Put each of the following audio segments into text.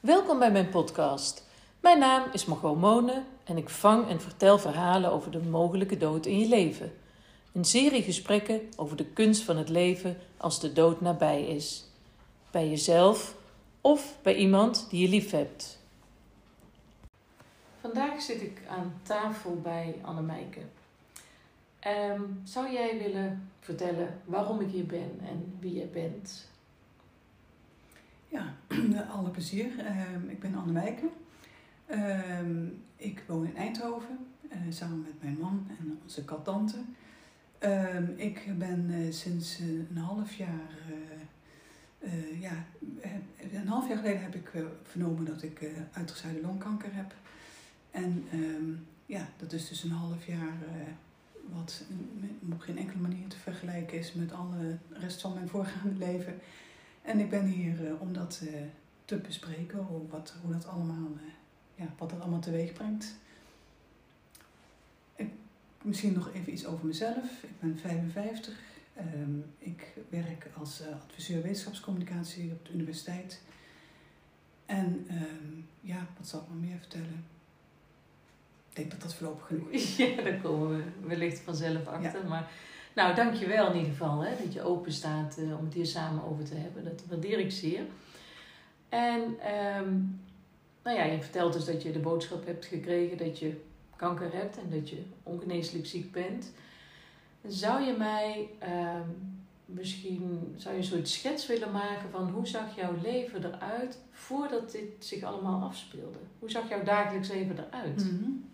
Welkom bij mijn podcast. Mijn naam is Margot Mone en ik vang en vertel verhalen over de mogelijke dood in je leven. Een serie gesprekken over de kunst van het leven als de dood nabij is. Bij jezelf of bij iemand die je lief hebt. Vandaag zit ik aan tafel bij Annemijke. Ehm, zou jij willen vertellen waarom ik hier ben en wie jij bent? Ja, alle plezier. Ehm, ik ben Anne Wijken. Ehm, ik woon in Eindhoven eh, samen met mijn man en onze kat Tante. Ehm, ik ben eh, sinds eh, een half jaar, ja, een half jaar geleden heb ik vernomen dat ik uitgezaaide longkanker heb. En ja, dat is dus een half jaar wat op geen enkele manier te vergelijken is met alle rest van mijn voorgaande leven. En ik ben hier uh, om dat uh, te bespreken, hoe, wat, hoe dat allemaal, uh, ja, wat dat allemaal teweeg brengt. Ik, misschien nog even iets over mezelf. Ik ben 55. Um, ehm, ik werk als adviseur wetenschapscommunicatie op de universiteit. En um, ja, wat zal ik nog meer vertellen? Ik denk dat dat voorlopig genoeg is. Ja, daar komen we wellicht vanzelf achter. Ja. Maar nou, dankjewel in ieder geval hè, dat je open staat uh, om het hier samen over te hebben. Dat waardeer ik zeer. En um, nou ja, je vertelt dus dat je de boodschap hebt gekregen dat je kanker hebt en dat je ongeneeslijk ziek bent. Zou je mij um, misschien zou je een soort schets willen maken van hoe zag jouw leven eruit voordat dit zich allemaal afspeelde? Hoe zag jouw dagelijks leven eruit? -hmm.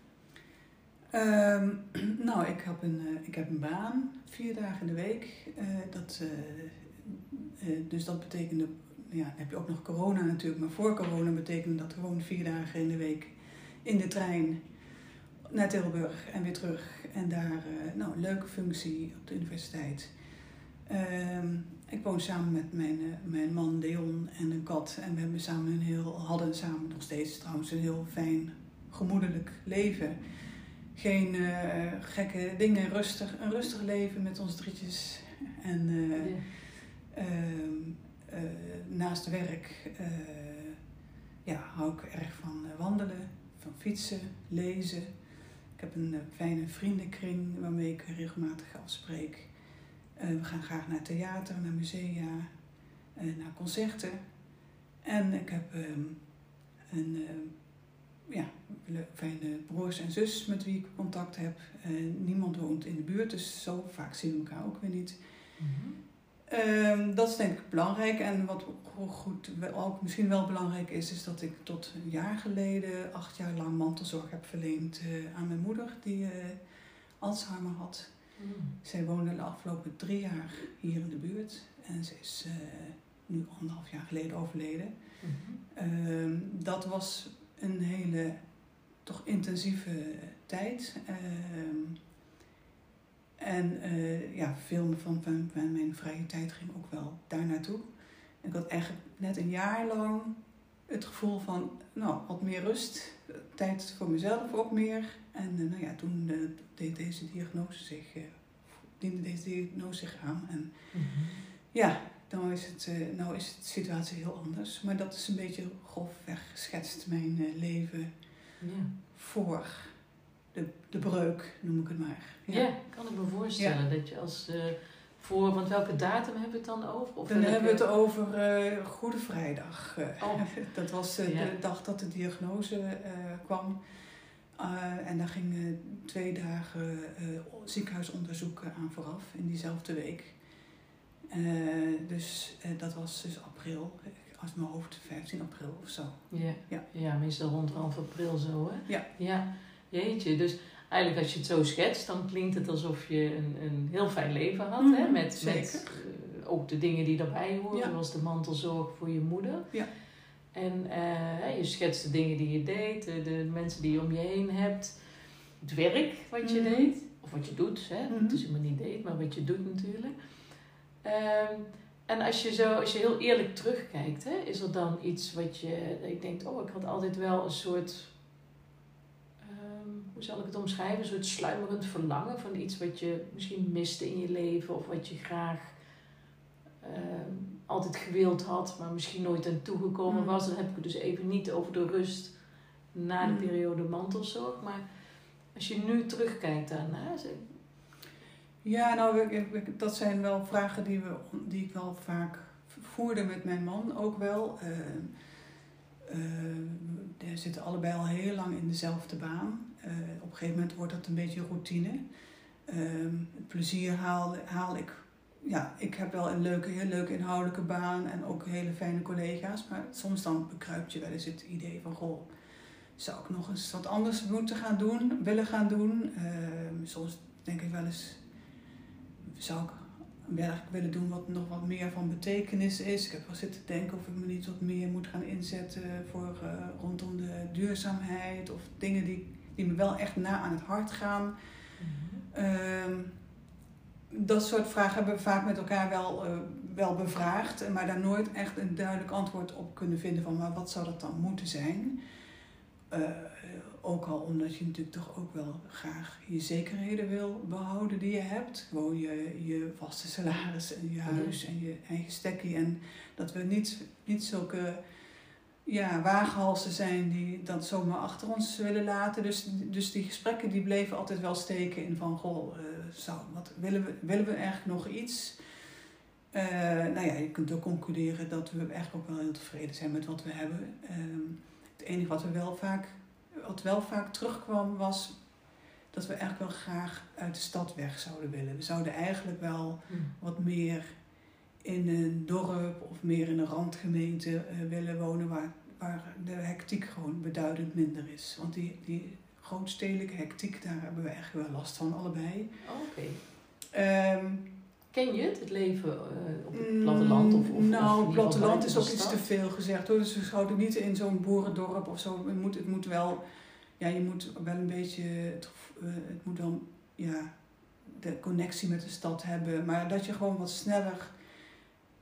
Um, nou, ik heb, een, uh, ik heb een baan, vier dagen in de week. Uh, dat, uh, dus dat betekende, ja, dan heb je ook nog corona natuurlijk, maar voor corona betekende dat gewoon vier dagen in de week in de trein naar Tilburg en weer terug. En daar, nou, een leuke functie op de universiteit. Um, ik woon samen met mijn, mijn man Leon en een kat. En we hebben samen een heel, hadden samen nog steeds trouwens een heel fijn, gemoedelijk leven geen uh, gekke dingen, rustig, een rustig leven met ons drietjes. En uh, ja. uh, naast werk ja, hou ik erg van wandelen, van fietsen, lezen. Ik heb een fijne vriendenkring waarmee ik regelmatig afspreek. we gaan graag naar theater, naar musea, naar concerten. En ik heb um, een ja, fijne broers en zus met wie ik contact heb. niemand woont in de buurt, dus zo vaak zien we elkaar ook weer niet. Mm dat is denk ik belangrijk. En wat goed, ook misschien wel belangrijk is, is dat ik tot een jaar geleden acht jaar lang mantelzorg heb verleend uh, aan mijn moeder, die uh, Alzheimer had. Mm. Zij woonde de afgelopen drie jaar hier in de buurt en ze is uh, nu anderhalf jaar geleden overleden. Mm -hmm. dat was een hele toch intensieve tijd. Uh, en uh, ja, veel van, van, van, mijn vrije tijd ging ook wel daar naartoe. Ik had eigenlijk net een jaar lang het gevoel van, nou, wat meer rust, tijd voor mezelf ook meer. En uh, nou ja, toen uh, deed deze diagnose zich, diende deze diagnose zich aan. En mm -hmm. ja, dan is, het, uh, nou is de situatie heel anders. Maar dat is een beetje grofweg geschetst mijn uh, leven ja. voor de, de breuk, noem ik het maar. Ja, ja kan ik me voorstellen dat je als uh, voor, want welke datum hebben we het dan over? Of dan hebben we het over Goede Vrijdag. Oh. dat was de dag dat de diagnose kwam. en daar gingen twee dagen ziekenhuisonderzoeken aan vooraf in diezelfde week. Uh, dus uh, dat was dus april, als mijn hoofd 15 april of zo. Ja, ja. ja meestal rond half april zo hè? Ja. Ja, jeetje. Dus eigenlijk als je het zo schetst, dan klinkt het alsof je een, een heel fijn leven had. Mm hè? Mhm, met, met uh, ook de dingen die daarbij horen, ja. zoals de mantelzorg voor je moeder. Ja. En je schetst de dingen die je deed, de, de, mensen die je om je heen hebt, het werk wat je mm -hmm. deed, of wat je doet. Hè? Mm -hmm. Het is helemaal niet deed, maar wat je doet natuurlijk. Um, en als je zo, als je heel eerlijk terugkijkt, hè, is er dan iets wat je, dat je denkt, oh, ik had altijd wel een soort, um, hoe zal ik het omschrijven, een soort sluimerend verlangen van iets wat je misschien miste in je leven of wat je graag um, altijd gewild had, maar misschien nooit aan toegekomen Mm. was. Dan heb ik het dus even niet over de rust na de Mm. periode mantelzorg. Maar als je nu terugkijkt daarna, Ja, nou, dat zijn wel vragen die, we, die ik wel vaak voerde met mijn man ook wel. Uh, we zitten allebei al heel lang in dezelfde baan. Uh, op een gegeven moment wordt dat een beetje routine. het plezier haal, haal ik. Ja, ik heb wel een leuke, heel leuke inhoudelijke baan en ook hele fijne collega's. Maar soms dan bekruipt je wel eens het idee van, goh, zou ik nog eens wat anders moeten gaan doen, willen gaan doen. soms denk ik wel eens, zou ik werk willen doen wat nog wat meer van betekenis is. Ik heb wel zitten denken of ik me niet wat meer moet gaan inzetten voor uh, rondom de duurzaamheid of dingen die, die me wel echt na aan het hart gaan. Mm-hmm. Um, dat soort vragen hebben we vaak met elkaar wel, uh, wel bevraagd, maar daar nooit echt een duidelijk antwoord op kunnen vinden van maar wat zou dat dan moeten zijn. Uh, ook al omdat je natuurlijk toch ook wel graag je zekerheden wil behouden die je hebt. Gewoon je, je vaste salaris en je huis ja. en je eigen stekkie. En dat we niet, niet zulke ja, waaghalsen zijn die dat zomaar achter ons willen laten. Dus, dus die gesprekken die bleven altijd wel steken in van, goh, uh, zou, wat, willen, we, willen we eigenlijk nog iets? Uh, nou ja, je kunt ook concluderen dat we eigenlijk ook wel heel tevreden zijn met wat we hebben. Uh, het enige wat we wel vaak wat wel vaak terugkwam was dat we eigenlijk wel graag uit de stad weg zouden willen. We zouden eigenlijk wel wat meer in een dorp of meer in een randgemeente uh, willen wonen waar, waar de hectiek gewoon beduidend minder is. Want die, die grootstedelijke hectiek, daar hebben we echt wel last van, allebei. Oh, Oké. Okay. Um, Ken je het, het leven uh, op het platteland? Of, of, nou, of platteland is ook iets te veel gezegd hoor. Dus we zouden niet in zo'n boerendorp of zo. Het moet, het moet wel, ja, je moet wel een beetje, het, uh, het moet wel, ja, de connectie met de stad hebben. Maar dat je gewoon wat sneller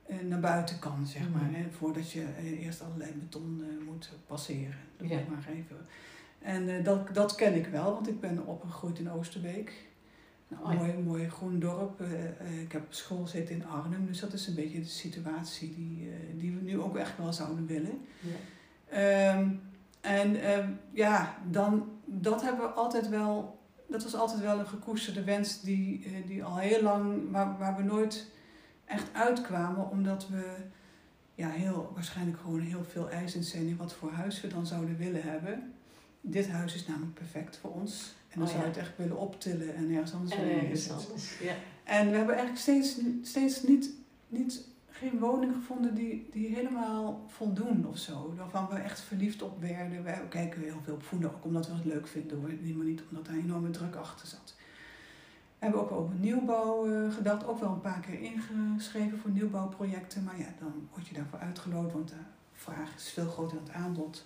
uh, naar buiten kan, zeg maar. Hè, voordat je eerst allerlei beton moet passeren. Dat Ja. maar even. En dat, dat ken ik wel, want ik ben opgegroeid in Oosterbeek. Nou, mooi, mooi groen dorp. Uh, uh, ik heb school zitten in Arnhem, dus dat is een beetje de situatie die, uh, die we nu ook echt wel zouden willen. Ja. Um, en um, ja, dan, dat hebben we altijd wel, dat was altijd wel een gekoesterde wens die, die al heel lang, waar, waar we nooit echt uitkwamen, omdat we ja, heel, waarschijnlijk gewoon heel veel eisend zijn in wat voor huis we dan zouden willen hebben. Dit huis is namelijk perfect voor ons. En dan Oh, zou je het echt willen optillen en ergens anders En willen neerzetten. Ja. En we hebben eigenlijk steeds, steeds niet, niet, geen woning gevonden die, die helemaal voldoen of zo. Waarvan we echt verliefd op werden. Wij kijken heel veel op voeden, ook omdat we het leuk vinden hoor. Maar niet omdat daar enorme druk achter zat. We hebben ook over nieuwbouw uh, gedacht. Ook wel een paar keer ingeschreven voor nieuwbouwprojecten. Maar ja, dan word je daarvoor uitgeloot, want de vraag is veel groter dan het aanbod.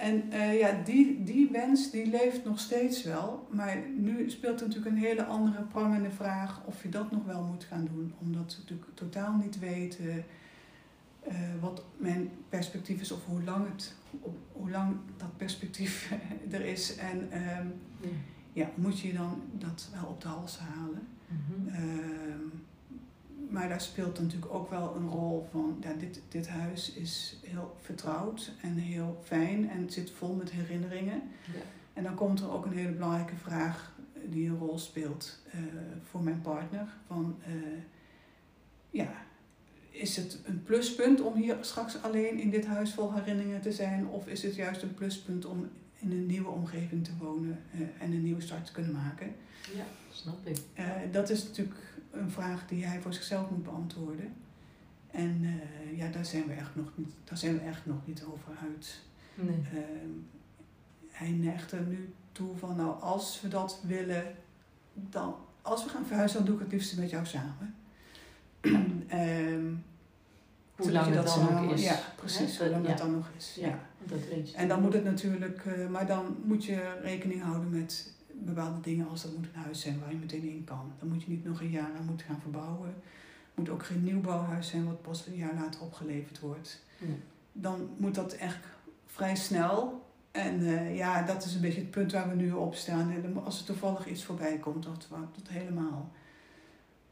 En uh, ja, die, die wens die leeft nog steeds wel. Maar nu speelt er natuurlijk een hele andere prangende vraag of je dat nog wel moet gaan doen. Omdat we natuurlijk totaal niet weten uh, wat mijn perspectief is of hoe lang, het, hoe lang dat perspectief er is. En um, Ja. ja, moet je dan dat wel op de hals halen. Um, maar daar speelt natuurlijk ook wel een rol van, ja, dit, dit huis is heel vertrouwd en heel fijn en het zit vol met herinneringen. Ja. En dan komt er ook een hele belangrijke vraag die een rol speelt uh, voor mijn partner. Van, uh, ja, is het een pluspunt om hier straks alleen in dit huis vol herinneringen te zijn? Of is het juist een pluspunt om in een nieuwe omgeving te wonen uh, en een nieuwe start te kunnen maken? Ja, snap ik. Uh, dat is natuurlijk een vraag die hij voor zichzelf moet beantwoorden. En uh, ja, daar zijn we echt nog niet, daar zijn we echt nog niet over uit. Nee. Uh, hij neigt er nu toe van, nou, als we dat willen, dan, als we gaan verhuizen, dan doe ik het liefst met jou samen. um, Hoe lang het dan ook is. Ja, precies, hoe lang het dan nog is. Ja, dat weet je. En dan moet het natuurlijk, uh, maar dan moet je rekening houden met bepaalde dingen als dat moet een huis zijn waar je meteen in kan. Dan moet je niet nog een jaar aan moeten gaan verbouwen. Moet ook geen nieuwbouwhuis zijn wat pas een jaar later opgeleverd wordt. Ja. Dan moet dat echt vrij snel. En uh, ja, dat is een beetje het punt waar we nu op staan. En als er toevallig iets voorbij komt dat, dat helemaal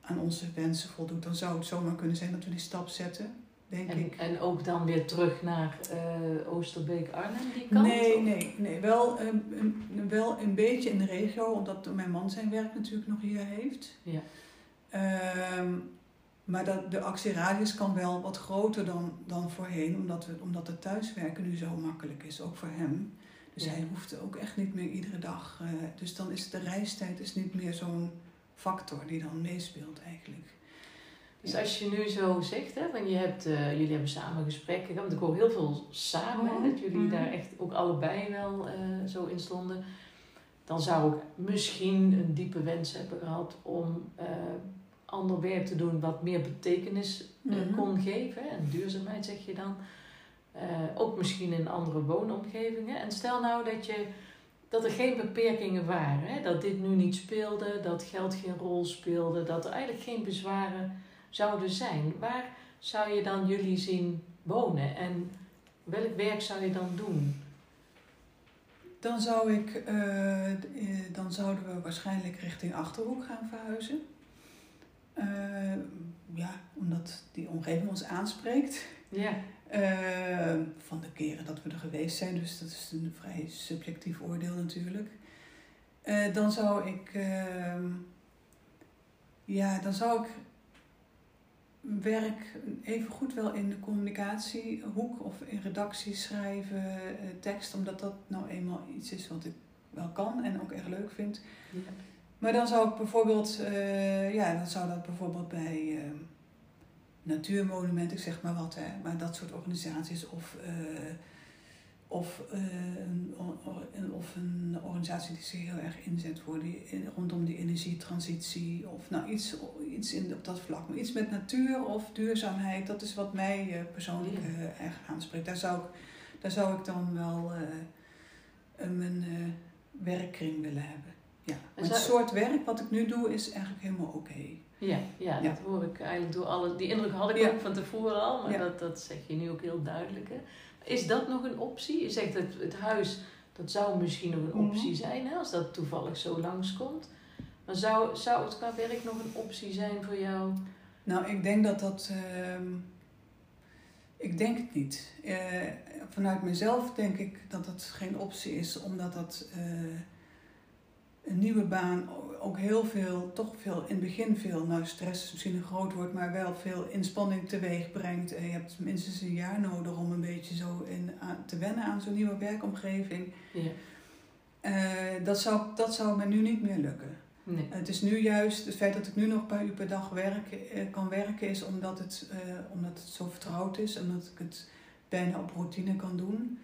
aan onze wensen voldoet, dan zou het zomaar kunnen zijn dat we die stap zetten, denk En, ik. en ook dan weer terug naar eh, Oosterbeek, Arnhem, die kant? Nee, of? nee, nee. Wel, een, een, wel een beetje in de regio, omdat mijn man zijn werk natuurlijk nog hier heeft. Ja. Ehm, maar dat, de actieradius kan wel wat groter dan, dan voorheen, omdat, we, omdat het thuiswerken nu zo makkelijk is, ook voor hem. Dus Ja. hij hoeft ook echt niet meer iedere dag. eh, dus dan is de reistijd is niet meer zo'n factor die dan meespeelt eigenlijk. Dus als je nu zo zegt, hè, want je hebt, eh, jullie hebben samen gesprekken gehad, want ik hoor heel veel samen, dat jullie Mhm. daar echt ook allebei wel eh, zo in stonden. Dan zou ik misschien een diepe wens hebben gehad om eh, ander werk te doen wat meer betekenis Mhm. kon geven. En duurzaamheid zeg je dan. Ook misschien in andere woonomgevingen. En stel nou dat, je, dat er geen beperkingen waren. Hè? Dat dit nu niet speelde, dat geld geen rol speelde, dat er eigenlijk geen bezwaren zouden zijn. Waar zou je dan jullie zien wonen en welk werk zou je dan doen? Dan, zou ik, eh, eh, dan zouden we waarschijnlijk richting Achterhoek gaan verhuizen. Eh, ja, omdat die omgeving ons aanspreekt. Ja, van de keren dat we er geweest zijn, dus dat is een vrij subjectief oordeel natuurlijk. Dan zou ik, ehm, ja, dan zou ik werk even goed wel in de communicatiehoek of in redactie schrijven, eh, tekst, omdat dat nou eenmaal iets is wat ik wel kan en ook erg leuk vind. ja. Maar dan zou ik bijvoorbeeld, eh, ja, dan zou dat bijvoorbeeld bij eh, natuurmonumenten, ik zeg maar wat, hè, maar dat soort organisaties of, eh, of, eh, een, of een organisatie die zich heel erg inzet voor die, in- rondom die energietransitie of nou iets, iets in, op dat vlak. Maar iets met natuur of duurzaamheid, dat is wat mij eh, persoonlijk eh, erg aanspreekt. Daar zou ik, daar zou ik dan wel eh, eh, mijn eh, werkkring willen hebben. Ja. Maar het soort werk wat ik nu doe is eigenlijk helemaal oké. Ja, ja, Ja. dat hoor ik eigenlijk door alle. Die indruk had ik Ja. ook van tevoren al, maar Ja. dat, dat zeg je nu ook heel duidelijk. Hè. Is dat nog een optie? Je zegt dat het huis, dat zou misschien nog een Mhm. optie zijn, hè, als dat toevallig zo langskomt. Maar zou, zou het qua werk nog een optie zijn voor jou? Nou, ik denk dat dat. ehm, ik denk het niet. Eh, vanuit mezelf denk ik dat dat geen optie is, omdat dat eh, een nieuwe baan ook heel veel, toch veel, in het begin veel, nou stress is misschien een groot woord, maar wel veel inspanning teweeg brengt. En je hebt minstens een jaar nodig om een beetje zo in, aan, te wennen aan zo'n nieuwe werkomgeving. Ja. Eh, dat, zou, dat zou me nu niet meer lukken. Nee. Het is nu juist, het feit dat ik nu nog een paar uur per dag werk, eh, kan werken, is omdat het, eh, omdat het zo vertrouwd is. Omdat ik het bijna op routine kan doen.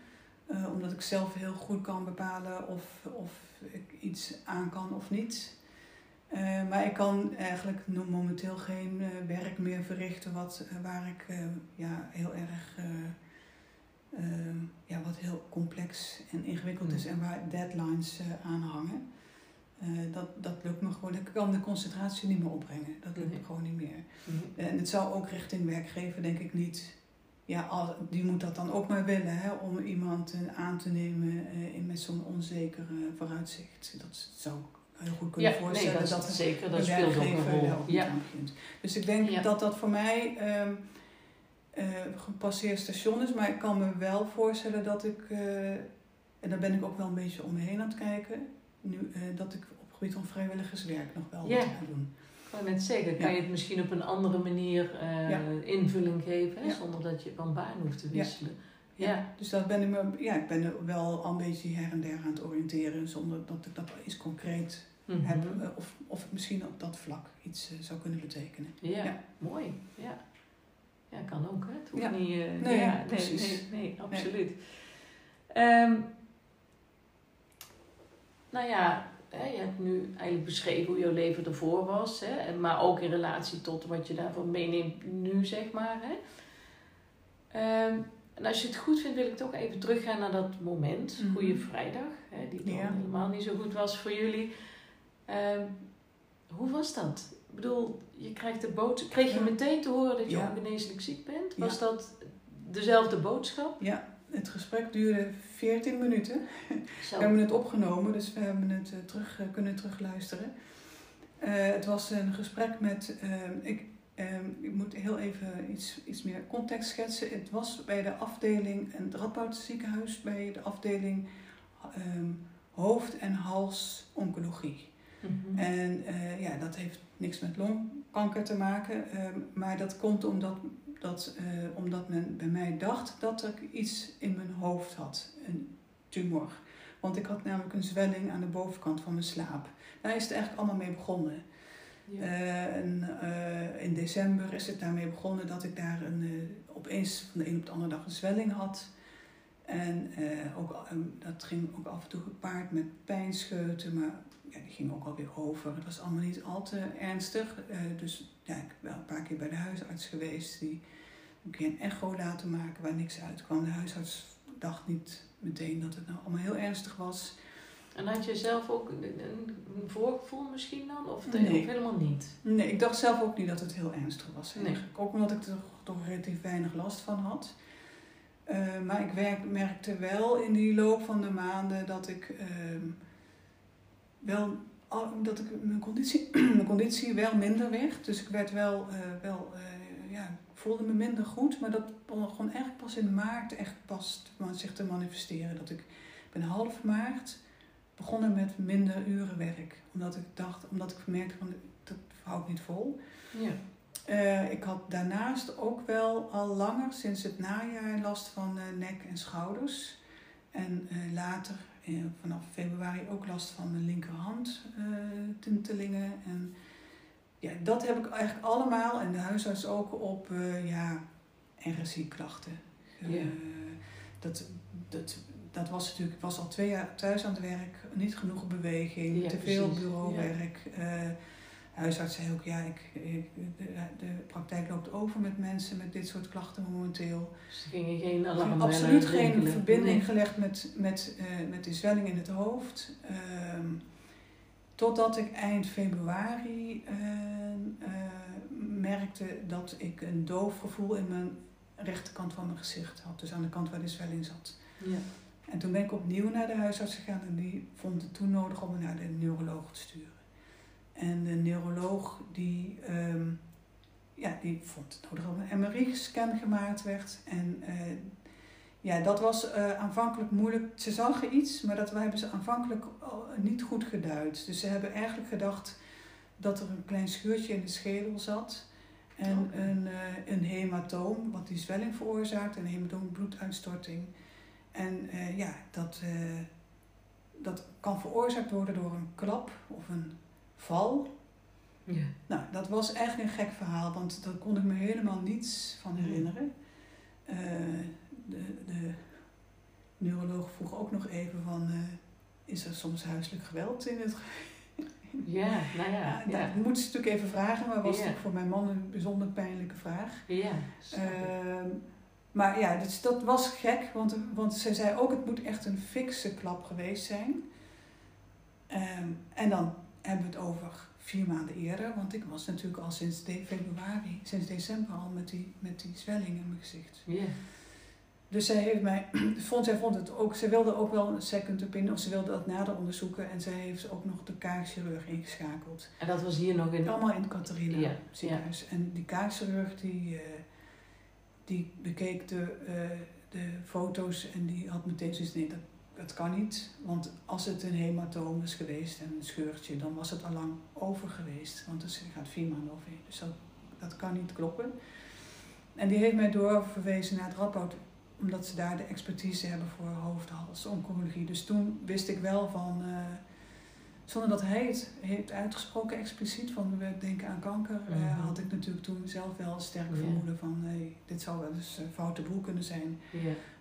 Omdat ik zelf heel goed kan bepalen of, of ik iets aan kan of niet. Eh, maar ik kan eigenlijk momenteel geen eh, werk meer verrichten wat, eh, waar ik ja, heel erg, ja, wat heel complex en ingewikkeld is en waar deadlines aan hangen. Dat, dat lukt me gewoon. Ik kan de concentratie niet meer opbrengen. Dat lukt me gewoon niet meer. Mhm. En het zou ook richting werkgever, denk ik, niet. Ja, die moet dat dan ook maar willen, hè, om iemand eh, aan te nemen eh, in met zo'n onzeker eh, vooruitzicht. Dat zou ik heel goed kunnen Ja, nee, voorstellen. dat, dat is zeker, dat speelt ook een rol. Ja. Dus ik denk Ja. dat dat voor mij ehm eh, gepasseerd station is. Maar ik kan me wel voorstellen dat ik, eh, en daar ben ik ook wel een beetje om me heen aan het kijken, nu, eh, dat ik op het gebied van vrijwilligerswerk nog wel wat ga doen. Wou net zeggen, kan je het misschien op een andere manier eh, invulling geven, zonder dat je van baan hoeft te wisselen. Ja. Dus dat ben ik, me, ja, ik ben er wel een beetje her en der aan het oriënteren, zonder dat ik dat iets concreet Mhm. heb. eh, Of, of het misschien op dat vlak iets eh, zou kunnen betekenen. Ja, Ja. mooi. Ja. ja, kan ook. Hè? Het hoeft Ja. niet... eh, Nee, ja. Nee, nee, absoluut. Ehm, nou ja, hè, je hebt nu eigenlijk beschreven hoe jouw leven ervoor was. Hè? Maar ook in relatie tot wat je daarvan meeneemt nu, zeg maar. Hè? Ehm, en als je het goed vindt, wil ik toch even teruggaan naar dat moment. Mhm. Goeie vrijdag. Hè, die dan Ja. helemaal niet zo goed was voor jullie. Ehm, hoe was dat? Ik bedoel, je krijgt de boodschap. Kreeg je Ja. meteen te horen dat je Ja. ongeneeslijk ziek bent? Was dat dezelfde boodschap? Ja, het gesprek duurde 14 minuten. Zo. We hebben het opgenomen, dus we hebben het eh, terug, eh, kunnen terugluisteren. het was een gesprek met. ehm, ik, ehm, ik moet heel even iets, iets meer context schetsen. Het was bij de afdeling, het Radboud ziekenhuis, bij de afdeling ehm, hoofd- en halsoncologie. Mhm. En eh, ja, dat heeft niks met longkanker te maken. maar dat komt omdat, dat, eh, omdat men bij mij dacht dat ik iets in mijn hoofd had. Een tumor. Want ik had namelijk een zwelling aan de bovenkant van mijn slaap. Daar is het eigenlijk allemaal mee begonnen. Ja. Eh, en, eh, in december is het daarmee begonnen dat ik daar een, opeens van de een op de andere dag een zwelling had. En ook, dat ging ook af en toe gepaard met pijnscheuten, maar ja, die ging ook alweer over. Het was allemaal niet al te ernstig. Eh, dus ja, ik ben wel een paar keer bij de huisarts geweest. Die een keer een echo laten maken waar niks uitkwam. De huisarts dacht niet meteen dat het nou allemaal heel ernstig was. En had je zelf ook een, voorgevoel misschien dan? Of, Nee. of helemaal niet? Nee, ik dacht zelf ook niet dat het heel ernstig was. Nee. Ook omdat ik er toch relatief weinig last van had. Eh, maar ik werk, merkte wel in die loop van de maanden dat ik ehm, wel al- dat ik mijn conditie, mijn conditie wel minder werd. Dus ik werd wel, eh, wel eh, ja, voelde me minder goed. Maar dat begon eigenlijk pas in maart echt pas zich te manifesteren. Dat ik ben half maart begonnen met minder uren werk. Omdat ik dacht, omdat ik merkte van dat hou ik niet vol. Ja. Eh, ik had daarnaast ook wel al langer, sinds het najaar, last van nek en schouders. En later, vanaf februari, ook last van mijn linkerhand eh, tintelingen. En ja, dat heb ik eigenlijk allemaal, en de huisarts ook, op eh ja, RSI-klachten. Eh, Ja. dat, dat, dat was natuurlijk, ik was al twee jaar thuis aan het werk, niet genoeg beweging, Ja, te veel precies. bureauwerk. Huisarts zei ook, ja, ik, ik- de, de praktijk loopt over met mensen met dit soort klachten momenteel. Er gingen geen alarmbellen absoluut geen rinkelen. verbinding Nee. gelegd met, met, eh, met die zwelling in het hoofd. Ehm, totdat ik eind februari eh, eh, merkte dat ik een doof gevoel in mijn rechterkant van mijn gezicht had. Dus aan de kant waar de zwelling zat. Ja. En toen ben ik opnieuw naar de huisarts gegaan en die vond het toen nodig om me naar de neuroloog te sturen. En de neuroloog die, ehm, ja, die vond het nodig dat een MRI-scan gemaakt werd. En eh, ja, dat was eh, aanvankelijk moeilijk. Ze zag iets, maar dat hebben ze aanvankelijk niet goed geduid. Dus ze hebben eigenlijk gedacht dat er een klein scheurtje in de schedel zat. En een, eh, een hematoom, wat die zwelling veroorzaakt. Een hematoom, bloeduitstorting. En ja, dat, dat kan veroorzaakt worden door een klap of een val. Ja. Nou, dat was eigenlijk een gek verhaal, want daar kon ik me helemaal niets van herinneren. Eh, de, de neuroloog vroeg ook nog even van, eh, is er soms huiselijk geweld in het ja, nou ja. Ja, Ja, dat moet ze natuurlijk even vragen, maar was Ja. natuurlijk voor mijn man een bijzonder pijnlijke vraag. ja. Ehm, maar ja, dus dat was gek, want, want ze zei ook het moet echt een fikse klap geweest zijn. Ehm, en dan hebben we het over vier maanden eerder, want ik was natuurlijk al sinds februari, sinds december al met die, met die zwelling in mijn gezicht. ja. Dus zij heeft mij, vond, zij vond het ook, ze wilde ook wel een second opinion, of ze wilde dat nader onderzoeken en zij heeft ook nog de kaakchirurg ingeschakeld. En dat was hier nog in... Allemaal in Catharina Ja, ziekenhuis. En die kaakchirurg die, eh, die bekeek de, eh, de foto's en die had meteen zoiets, nee dat, dat kan niet. Want als het een hematoom is geweest en een scheurtje, dan was het al lang over geweest. Want het gaat vier maanden overheen. Dus dat, dat kan niet kloppen. En die heeft mij doorverwezen naar het Radboud omdat ze daar de expertise hebben voor hoofd, hals, oncologie. Dus toen wist ik wel van, eh, zonder dat hij het heeft uitgesproken expliciet, van we denken aan kanker, eh, Mhm. had ik natuurlijk toen zelf wel sterk vermoeden van, hey, dit zou wel eens een foute boel kunnen zijn.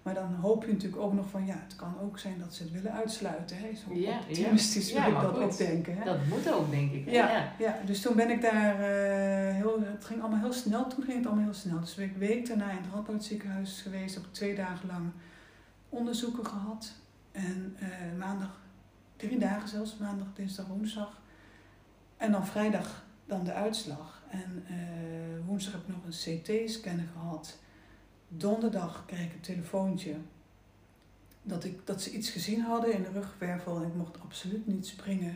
Maar dan hoop je natuurlijk ook nog van, ja, het kan ook zijn dat ze het willen uitsluiten. Hè? Zo Ja, optimistisch wil ik dat goed. ook denken. Hè? Dat moet ook, denk ik. Ja. ja. Dus toen ben ik daar eh, heel, het ging allemaal heel snel. Toen ging het allemaal heel snel. Dus ben ik week daarna in het Radboud ziekenhuis geweest. Heb ik twee dagen lang onderzoeken gehad. En eh, maandag, drie dagen zelfs, maandag, dinsdag, woensdag. En dan vrijdag dan de uitslag. En eh, woensdag heb ik nog een CT-scan gehad. Donderdag kreeg ik een telefoontje dat, ik, dat ze iets gezien hadden in de rugwervel en ik mocht absoluut niet springen.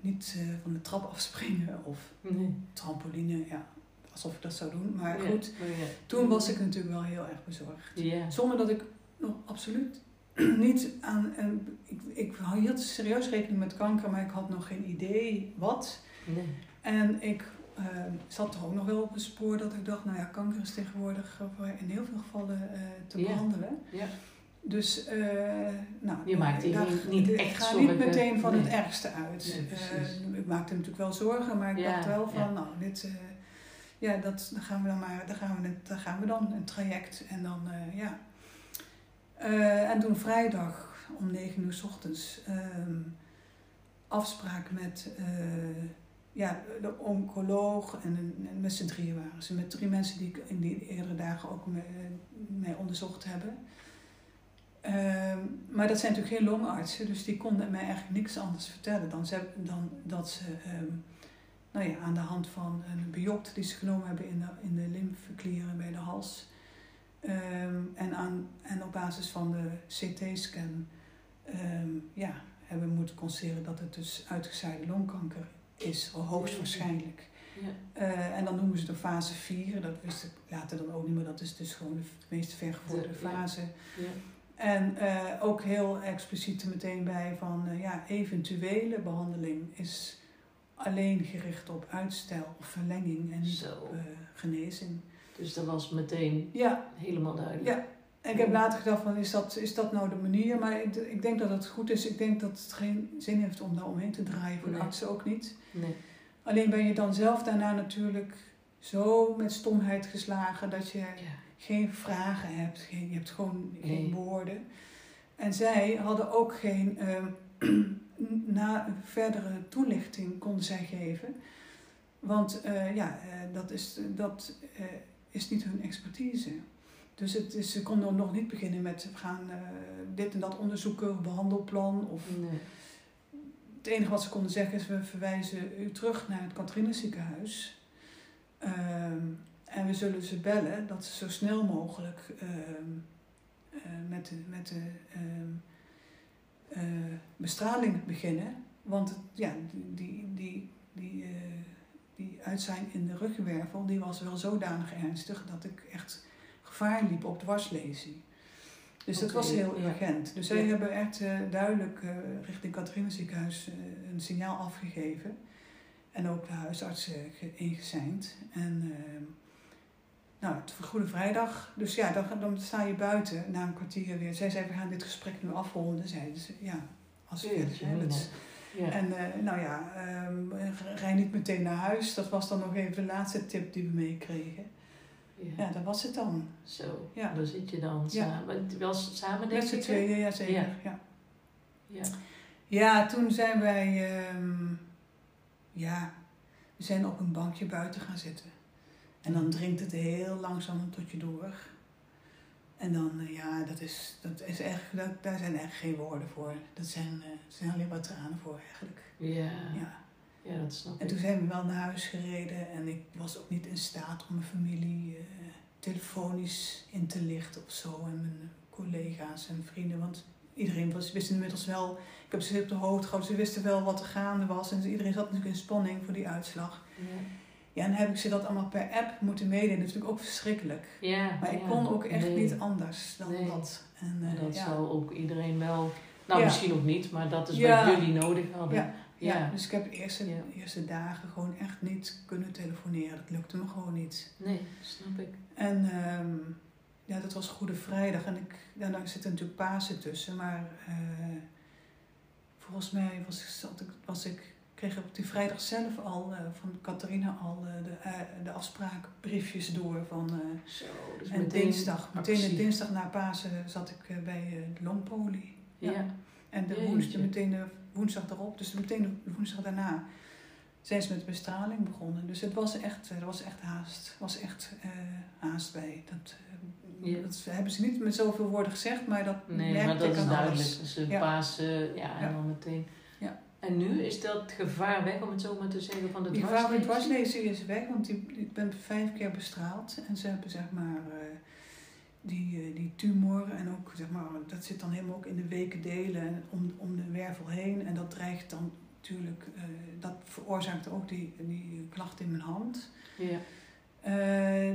niet eh, van de trap afspringen of Nee. trampoline, ja, alsof ik dat zou doen. Maar Ja, goed, ja. toen was ik natuurlijk wel heel erg bezorgd. Ja. Zonder dat ik nog absoluut niet aan. en ik, ik hield serieus rekening met kanker, maar ik had nog geen idee wat. Nee. En ik eh, zat er ook nog wel op het spoor dat ik dacht, nou ja, kanker is tegenwoordig eh, in heel veel gevallen eh, te behandelen. Ja. Dus, eh, nou, Je maakt je daar- niet- niet ik echt ga zorgen. niet meteen van het ergste uit. Nee. Eh, ik maakte natuurlijk wel zorgen, maar ik Ja, dacht wel van, ja. nou, dit, eh, ja, dat, dan gaan we dan maar, daar gaan we, daar gaan we dan, een traject. En dan, eh, ja. Eh, en toen vrijdag om 9 uur s ochtends ehm, afspraak met eh, ja, de oncoloog en, met z'n drieën waren ze. Met drie mensen die ik in die eerdere dagen ook mij onderzocht hebben. Ehm, maar dat zijn natuurlijk geen longartsen, dus die konden mij eigenlijk niks anders vertellen dan, ze, dan dat ze ehm, nou ja, aan de hand van een biopt die ze genomen hebben in de, in de lymfeklieren bij de hals. Ehm, en, aan, en op basis van de CT-scan ehm, ja, hebben we moeten constateren dat het dus uitgezaaide longkanker is, hoogstwaarschijnlijk. Ja. Eh, en dan noemen ze de fase 4, dat wist ik later dan ook niet meer, dat is dus gewoon de meest vergevorderde ja. fase. Ja. En eh, ook heel expliciet er meteen bij van eh, ja, eventuele behandeling is alleen gericht op uitstel of verlenging en niet op genezing. Dus dat was meteen Ja, helemaal duidelijk. Ja. en ik heb later gedacht van is dat, is dat nou de manier? Maar ik, ik denk dat het goed is. Ik denk dat het geen zin heeft om daar omheen te draaien, voor de Nee. artsen ook niet. Nee. Alleen ben je dan zelf daarna natuurlijk zo met stomheid geslagen dat je Ja. geen vragen hebt, geen, je hebt gewoon geen woorden. En zij hadden ook geen ehm, na verdere toelichting konden zij geven. Want eh, ja, eh, dat, is, dat eh, is niet hun expertise. Dus het is, ze konden nog niet beginnen met we gaan eh, dit en dat onderzoeken, behandelplan. Of Nee. het enige wat ze konden zeggen is we verwijzen u terug naar het Catharina ziekenhuis. Ehm, en we zullen ze bellen dat ze zo snel mogelijk ehm, eh, met de, met de ehm, eh, bestraling beginnen. Want ja, die, die, die, die, die uitzijn in de ruggenwervel die was wel zodanig ernstig dat ik echt gevaar liep op dwarslesie. Dus dat was heel ja. urgent. Dus zij Ja. hebben echt eh, duidelijk eh, richting Catharina ziekenhuis eh, een signaal afgegeven. En ook de huisarts ge- ingezeind. En eh, nou, het Goede Vrijdag. Dus ja, dan, dan sta je buiten na een kwartier weer. Zij zei, we gaan dit gesprek nu afronden. Zeiden ze, ja, als we is- mina. Ja. En eh, nou ja, ehm, rij niet meteen naar huis. Dat was dan nog even de laatste tip die we meekregen. ja. Ja, dat was het dan. Zo, Ja. daar zit je dan Ja. samen. Wel samen denk Met z'n tweeën, ja zeker. Ja. Ja. Ja. Ja, toen zijn wij, ehm, ja, we zijn op een bankje buiten gaan zitten. En dan dringt het heel langzaam tot je door. En dan, eh, ja, dat is, dat is echt, dat, daar zijn echt geen woorden voor. Dat zijn, eh, zijn alleen maar tranen voor eigenlijk. Ja. Ja. ja, dat snap En ik. toen zijn we wel naar huis gereden en ik was ook niet in staat om mijn familie eh, telefonisch in te lichten of zo. En mijn collega's en vrienden, want iedereen was, wist inmiddels wel, ik heb ze op de hoogte gehouden, ze wisten wel wat er gaande was. En iedereen zat natuurlijk in spanning voor die uitslag. Ja. Ja, en dan heb ik ze dat allemaal per app moeten meedelen. Dat is natuurlijk ook verschrikkelijk. Ja, Maar ik ja. kon ook echt Nee. niet anders dan Nee. dat. En, eh, dat ja. zal ook iedereen wel... Nou, misschien ook niet, maar dat is wat jullie nodig hadden. Ja. Dus ik heb de eerste, eerste dagen gewoon echt niet kunnen telefoneren. Dat lukte me gewoon niet. Nee, snap ik. En ehm, ja, dat was Goede Vrijdag. En ik, ja, daar zitten natuurlijk Pasen tussen. Maar eh, volgens mij was, zat ik, was ik, kreeg op die vrijdag zelf al eh, van Catharina al eh, de, eh, de afspraakbriefjes door. Van, Zo, dus en meteen dinsdag, meteen de dinsdag na Pasen zat ik bij de longpolie. Ja. Ja. En de woensdag, meteen de woensdag erop, dus meteen de woensdag daarna, zijn ze met bestraling begonnen. Dus het was echt, er was echt haast. Was echt haast bij. Dat, Ja. dat hebben ze niet met zoveel woorden gezegd, maar dat Nee, merkte maar dat ik is duidelijk. alles. Dus een Ja. Pasen, ja, en Ja. dan meteen. En nu is dat gevaar weg, om het zo maar te zeggen, van de Die gevaar van de dwarslesie is weg, want die, ik ben vijf keer bestraald. En ze hebben zeg maar eh, die, eh, die tumor en ook zeg maar, dat zit dan helemaal ook in de weken delen om, om de wervel heen. En dat dreigt dan natuurlijk, eh, dat veroorzaakte ook die, die klacht in mijn hand. Ja.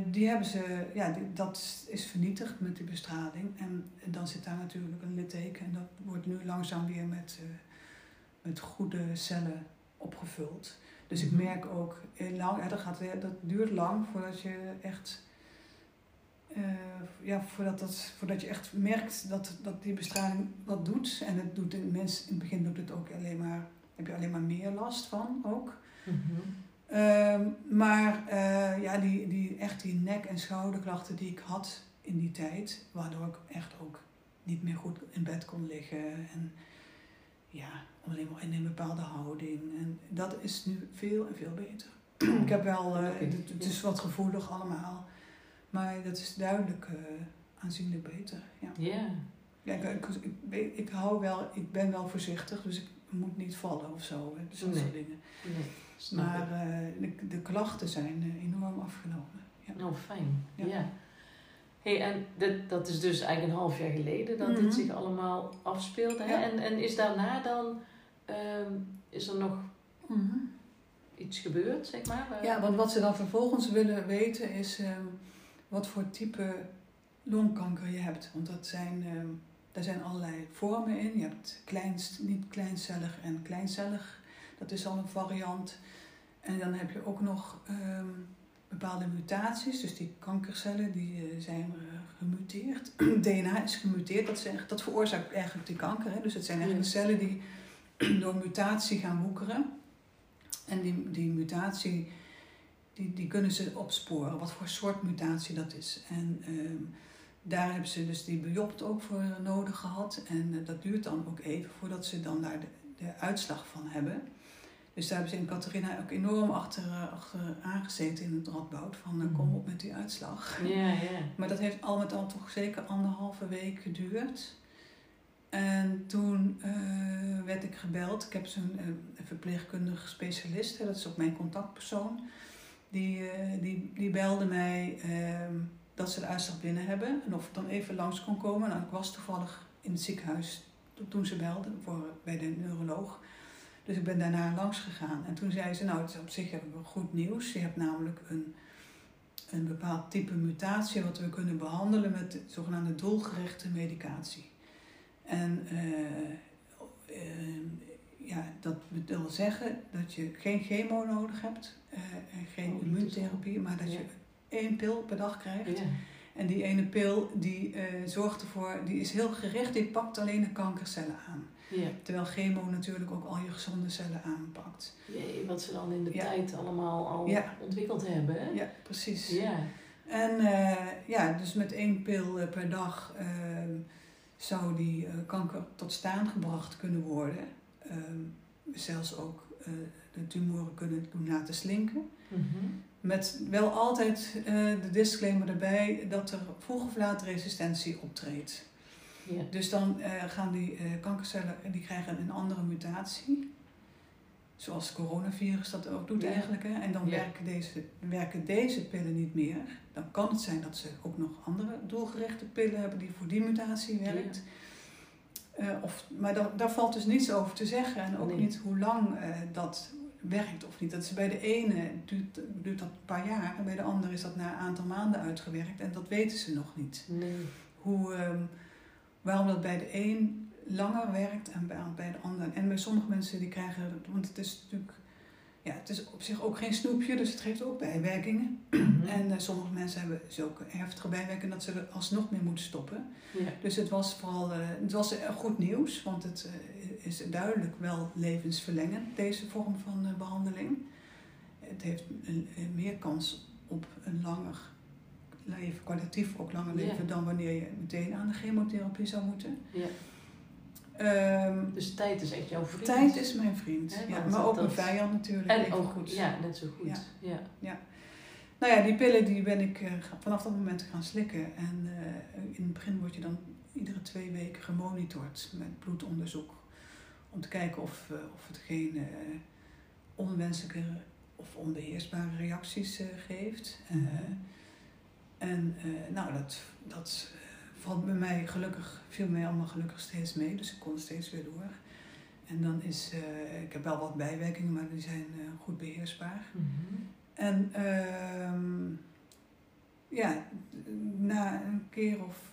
Die hebben ze, ja, die- dat is vernietigd met die bestraling. En, dan zit daar natuurlijk een litteken. En dat wordt nu langzaam weer met, met goede cellen opgevuld. Dus ik Mhm. merk ook, eh, lang, ja, dat, gaat, dat duurt lang voordat je echt. eh, ja, voordat, dat, voordat je echt merkt dat, dat die bestraling wat doet. En het doet in, mens, in het begin doet het ook alleen maar, heb je alleen maar meer last van ook. Mhm. Ehm, maar eh, ja, die, die, echt die nek- en schouderklachten die ik had in die tijd, waardoor ik echt ook niet meer goed in bed kon liggen. En ja, alleen maar in een bepaalde houding. En dat is nu veel en veel beter. ik heb wel, eh, het, het is wat gevoelig allemaal, maar dat is duidelijk eh, aanzienlijk beter. Ja. Ja. Ja, ik, ik, ik, hou wel, ik ben wel voorzichtig, dus ik moet niet vallen of zo. hè, Dus Nee. soort dingen. Nee, Maar eh, de, de klachten zijn enorm afgenomen. Ja. Nou, fijn. Ja. Ja. Hey, en dit, dat is dus eigenlijk een half jaar geleden dat Mhm. dit zich allemaal afspeelde. Hè? Ja. En, en is daarna dan, ehm, is er nog iets gebeurd, zeg maar? Ja, want wat ze dan vervolgens willen weten is ehm, wat voor type longkanker je hebt. Want dat zijn, ehm, daar zijn allerlei vormen in. Je hebt kleinst, niet kleincellig en kleincellig. Dat is al een variant. En dan heb je ook nog bepaalde mutaties. Dus die kankercellen die eh, zijn eh, gemuteerd. DNA is gemuteerd. Dat, zegt, dat veroorzaakt eigenlijk die kanker. Hè? Dus het zijn eigenlijk cellen die door mutatie gaan woekeren. En die, die mutatie, die, die kunnen ze opsporen, wat voor soort mutatie dat is. En ehm, daar hebben ze dus die biopt ook voor nodig gehad. En eh, dat duurt dan ook even voordat ze dan daar de, de uitslag van hebben. Dus daar hebben ze in Catharina ook enorm achter, eh, achter aangezeten in het radboud. Van eh, kom Mhm. op met die uitslag. Ja, ja. Maar dat heeft al met al toch zeker anderhalve week geduurd. En toen eh, werd ik gebeld. Ik heb zo'n eh, verpleegkundig specialist, hè, dat is ook mijn contactpersoon. Die, die, die belde mij ehm, dat ze de uitslag binnen hebben. En of ik dan even langs kon komen. Nou, ik was toevallig in het ziekenhuis to- toen ze belden voor, bij de neuroloog. Dus ik ben daarna langs gegaan. En toen zei ze, nou, het is op zich hebben we goed nieuws. Je hebt namelijk een een bepaald type mutatie wat we kunnen behandelen met de zogenaamde doelgerichte medicatie. En eh, eh, ja, dat wil zeggen dat je geen chemo nodig hebt eh, en geen Oh, immuuntherapie, maar dat je één pil per dag krijgt. Ja. En die ene pil die eh, zorgt ervoor, die is heel gericht, die pakt alleen de kankercellen aan. Ja. Terwijl chemo natuurlijk ook al je gezonde cellen aanpakt. Jee, wat ze dan in de Ja. tijd allemaal al Ja. ontwikkeld hebben. Hè? Ja, precies. Ja. En eh, ja, dus met één pil eh, per dag ehm, zou die kanker tot staan gebracht kunnen worden. Ehm, zelfs ook de tumoren kunnen doen laten slinken. Mhm. Met wel altijd eh, de disclaimer erbij dat er vroeg of laat resistentie optreedt. Ja. Dus dan eh, gaan die eh, kankercellen, die krijgen een andere mutatie. Zoals het coronavirus dat ook doet Ja. eigenlijk. Hè? En dan Ja. werken, deze, werken deze pillen niet meer. Dan kan het zijn dat ze ook nog andere doelgerichte pillen hebben die voor die mutatie werkt. Of, maar daar, daar valt dus niets over te zeggen. En ook Nee. niet hoe lang eh, dat werkt of niet. Dat is bij de ene duurt, duurt dat een paar jaar. En bij de andere is dat na een aantal maanden uitgewerkt. En dat weten ze nog niet Nee. hoe, ehm, waarom dat bij de een langer werkt en bij, bij de ander. En bij sommige mensen die krijgen, want het is natuurlijk, ja, het is op zich ook geen snoepje, dus het geeft ook bijwerkingen. Mhm. En eh, sommige mensen hebben zulke heftige bijwerkingen dat ze er alsnog mee moeten stoppen. Ja. Dus het was vooral, eh, het was eh, goed nieuws, want het is duidelijk wel levensverlengend, deze vorm van eh, behandeling. Het heeft een, een meer kans op een langer leven, kwalitatief ook langer Ja. leven, dan wanneer je meteen aan de chemotherapie zou moeten. Ja. Ehm, Dus tijd is echt jouw vriend. tijd is mijn vriend, ja, maar ook dat- een vijand natuurlijk. En even ook goed. Ja, net zo goed. Ja. Ja. Nou ja, die pillen die ben ik eh, vanaf dat moment gaan slikken. En eh, in het begin word je dan iedere twee weken gemonitord met bloedonderzoek. Om te kijken of, eh, of het geen eh, onwenselijke of onbeheersbare reacties eh, geeft. En nou, dat, dat valt bij mij gelukkig, viel mij allemaal gelukkig steeds mee. Dus ik kon steeds weer door. En dan is, uh, ik heb wel wat bijwerkingen, maar die zijn uh, goed beheersbaar. Mhm. En ehm ja, na een keer of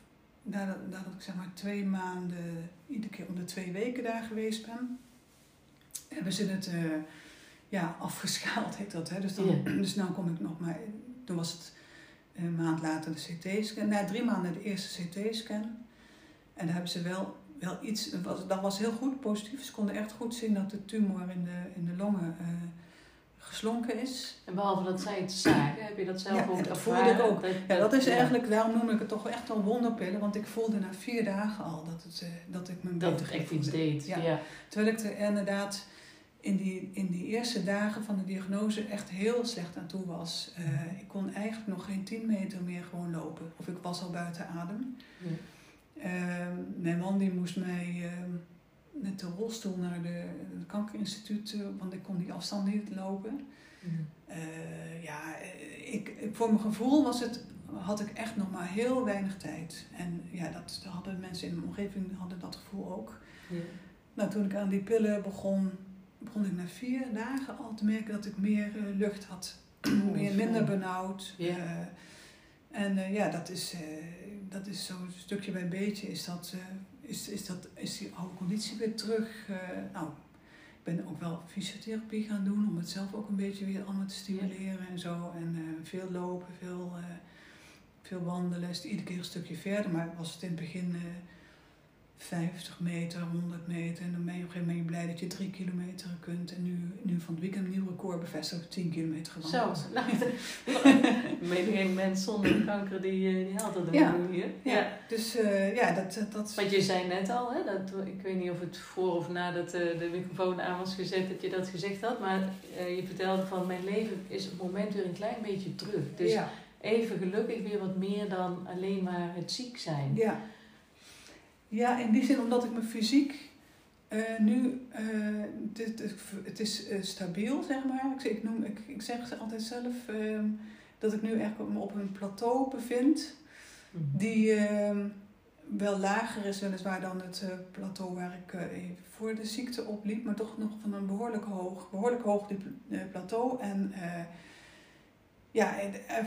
nadat, nadat ik zeg maar twee maanden, iedere keer om de twee weken daar geweest ben, hebben ze het uh, ja, afgeschaald, heet dat. Hè? Dus, dan, Ja. dus nou kom ik nog maar, toen was het een maand later de CT-scan, na drie maanden de eerste CT-scan. En daar hebben ze wel, wel iets, dat was, dat was heel goed, positief. Ze konden echt goed zien dat de tumor in de, in de longen uh, geslonken is. En behalve dat zij het zagen, heb je dat zelf Ja, ook dat ervaren? voelde ik ook. Dat, Ja, dat is ja, eigenlijk, daarom noem ik het toch echt wel wonderpillen, want ik voelde na vier dagen al dat, het, uh, dat ik me dat echt iets deed. Ja. Terwijl ik er inderdaad in die, in die eerste dagen van de diagnose echt heel slecht aan toe was. Uh, ik kon eigenlijk nog geen 10 meter meer gewoon lopen. Of ik was al buiten adem. Ja. Uh, mijn man die moest mij uh, met de rolstoel naar de, het kankerinstituut, uh, want ik kon die afstand niet lopen. Ja. ja, ik, voor mijn gevoel was het, had ik echt nog maar heel weinig tijd. En ja, dat, hadden mensen in mijn omgeving hadden dat gevoel ook. Ja. Nou, toen ik aan die pillen begon, begon ik na vier dagen al te merken dat ik meer uh, lucht had. Oh, meer, minder benauwd. Uh, en ja, dat is, dat is zo'n stukje bij beetje is dat, eh, is, is dat is die oude conditie weer terug. nou, ik ben ook wel fysiotherapie gaan doen om het zelf ook een beetje weer allemaal te stimuleren en zo. En veel lopen, veel, veel wandelen. Is iedere keer een stukje verder, maar was het in het begin 50 meter, 100 meter. En dan ben je op een gegeven moment blij dat je 3 kilometer kunt. En nu, nu van het weekend een nieuw record bevestigd, 10 kilometer gewandeld. Zo, nou, menig mens zonder kanker die, die haalt dat ja. hier. Ja. ja, dus uh, ja, dat, dat... Want je zei net al, hè, dat, ik weet niet of het voor of nadat uh, de microfoon aan was gezet dat je dat gezegd had. Maar uh, je vertelde van mijn leven is op het moment weer een klein beetje terug. Dus ja. even gelukkig weer wat meer dan alleen maar het ziek zijn. Ja. Ja, in die zin omdat ik me fysiek uh, nu, uh, het, het, is uh, stabiel, zeg maar. Ik, ik, noem, ik, ik zeg altijd zelf dat ik nu echt op een plateau bevind, Mhm. die ehm, wel lager is weliswaar dan het plateau waar ik voor de ziekte opliep, maar toch nog van een behoorlijk hoog, behoorlijk hoog plateau. En ja,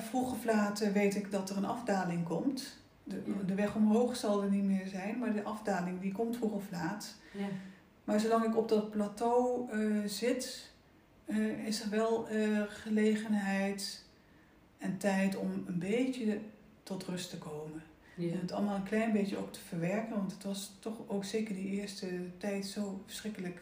vroeg of laat weet ik dat er een afdaling komt. De, de weg omhoog zal er niet meer zijn, maar de afdaling die komt vroeg of laat. Ja. Maar zolang ik op dat plateau uh, zit, uh, is er wel uh, gelegenheid en tijd om een beetje tot rust te komen. Ja. En het allemaal een klein beetje ook te verwerken, want het was toch ook zeker die eerste tijd zo verschrikkelijk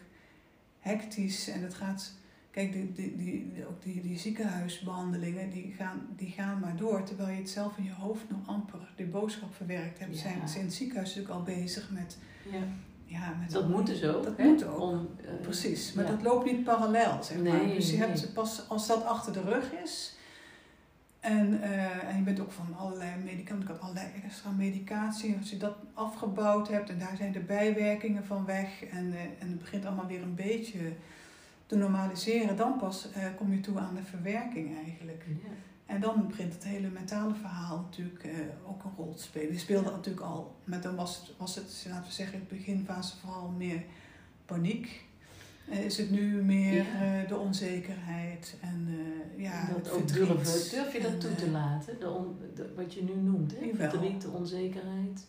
hectisch. En het gaat, kijk, die, die, die, ook die, die ziekenhuisbehandelingen, die gaan, die gaan maar door. Terwijl je het zelf in je hoofd nog amper de boodschap verwerkt hebt. Ja. Zijn ze in het ziekenhuis natuurlijk al bezig met... Ja. Ja, met dat moet dus ook. Dat hè? moet ook. Om, uh, Precies, maar ja. dat loopt niet parallel, zeg maar. Nee, dus je nee. hebt pas als dat achter de rug is... En, uh, en je bent ook van allerlei medicatie, ik had allerlei extra medicatie. Als je dat afgebouwd hebt en daar zijn de bijwerkingen van weg en, uh, en het begint allemaal weer een beetje te normaliseren, dan pas uh, kom je toe aan de verwerking eigenlijk. Ja. En dan begint het hele mentale verhaal natuurlijk uh, ook een rol te spelen. Die speelde natuurlijk al, maar dan was het, was het, laten we zeggen, in de beginfase vooral meer paniek. Uh, is het nu meer Ja. de onzekerheid en ja, dat het verdriet. Durf je dat En, toe eh, te laten? De on, de, wat je nu noemt, hè? Jawel. Verdriet, de onzekerheid.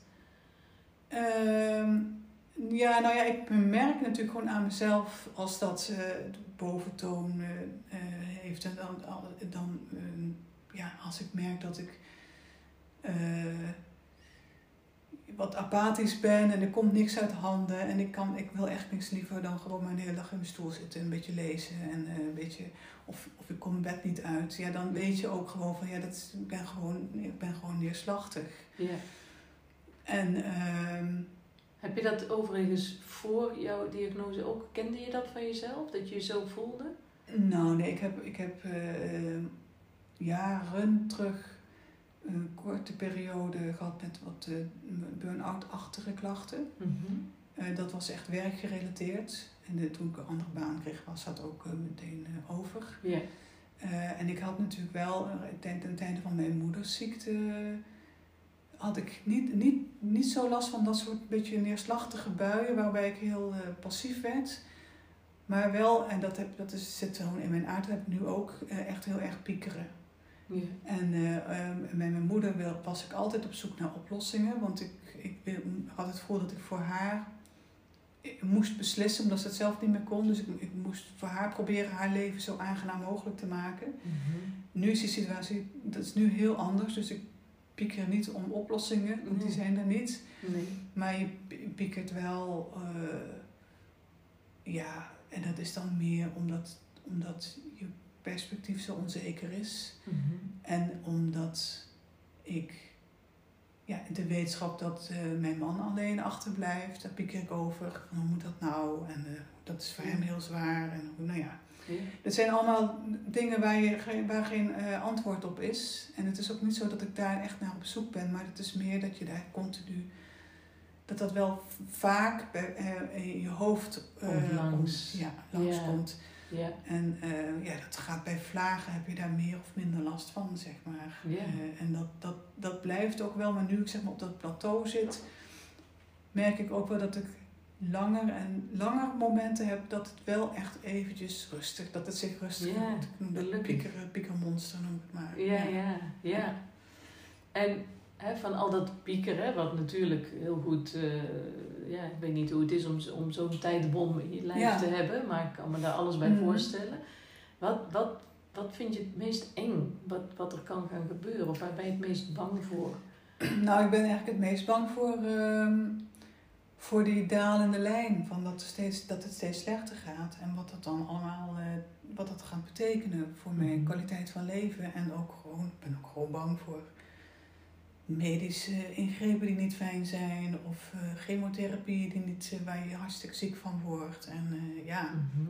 Ehm, ja, nou ja, ik merk natuurlijk gewoon aan mezelf als dat uh, de boventoon uh, uh, heeft. En dan, dan ja, als ik merk dat ik wat apathisch ben en er komt niks uit handen. En ik, kan, ik wil echt niks liever dan gewoon maar een hele dag in mijn stoel zitten, een beetje lezen en een beetje, of, of ik kom mijn bed niet uit. Ja, dan weet je ook gewoon van ja, dat is, ik, ben gewoon, ik ben gewoon neerslachtig. Ja. En ehm Heb je dat overigens voor jouw diagnose ook, kende je dat van jezelf? Dat je je zo voelde? Nou, nee, ik heb, ik heb uh, jaren terug een korte periode gehad met wat uh, burn-out-achtige klachten. -hmm. uh, dat was echt werkgerelateerd. En de, toen ik een andere baan kreeg, was dat ook meteen over. Yeah. en ik had natuurlijk wel ten, ten tijde van mijn moedersziekte had ik niet, niet, niet zo last van dat soort beetje neerslachtige buien waarbij ik heel eh, passief werd. Maar wel, en dat, heb, dat is, zit gewoon in mijn aard, heb ik nu ook eh, echt heel erg piekeren. Ja. En eh, ehm, met mijn moeder wil- was ik altijd op zoek naar oplossingen. Want ik, ik wil- had het gevoel dat ik voor haar ik moest beslissen, omdat ze het zelf niet meer kon. Dus ik, ik moest voor haar proberen haar leven zo aangenaam mogelijk te maken. Mhm. Nu is die situatie, dat is nu heel anders. Dus ik pieker niet om oplossingen, want die zijn er niet. Nee. Maar je pi- piekert wel, eh, ja, en dat is dan meer omdat, omdat je perspectief zo onzeker is. Mhm. En omdat ik, ja, de wetenschap dat eh, mijn man alleen achterblijft, daar pieker ik over. Hoe moet dat nou? En eh, dat is voor hem heel zwaar. En hoe, nou ja, Het zijn allemaal dingen waar, je, geen- waar geen eh, antwoord op is. En het is ook niet zo dat ik daar echt naar op zoek ben, maar het is meer dat je daar continu. Dat dat wel vaak eh, in je hoofd Komt langs. ja, langskomt. Ja. En eh, ja, dat gaat bij vlagen, heb je daar meer of minder last van, zeg maar. En dat, dat, dat blijft ook wel, maar nu ik zeg maar op dat plateau zit, merk ik ook wel dat ik langer en langer momenten heb dat het wel echt eventjes rustig, dat het zich rustig Ja, voelt. Ik noem dat gelukkig. pieker, piekermonster noem ik het maar. Ja, ja, ja. En hè, van al dat piekeren, wat natuurlijk heel goed, eh, ja, ik weet niet hoe het is om, om zo'n tijdbom in je lijf Ja. te hebben, maar ik kan me daar alles bij Mhm. voorstellen. Wat, wat, wat vind je het meest eng, wat, wat er kan gaan gebeuren, of waar ben je het meest bang voor? Nou, ik ben eigenlijk het meest bang voor, ehm, voor die dalende lijn. Van dat, steeds, dat het steeds slechter gaat. En wat dat dan allemaal eh, wat dat gaat betekenen voor mijn Mhm. kwaliteit van leven. En ook gewoon, ik ben ook gewoon bang voor medische ingrepen die niet fijn zijn. Of eh, chemotherapie die niet, eh, waar je hartstikke ziek van wordt. En ja,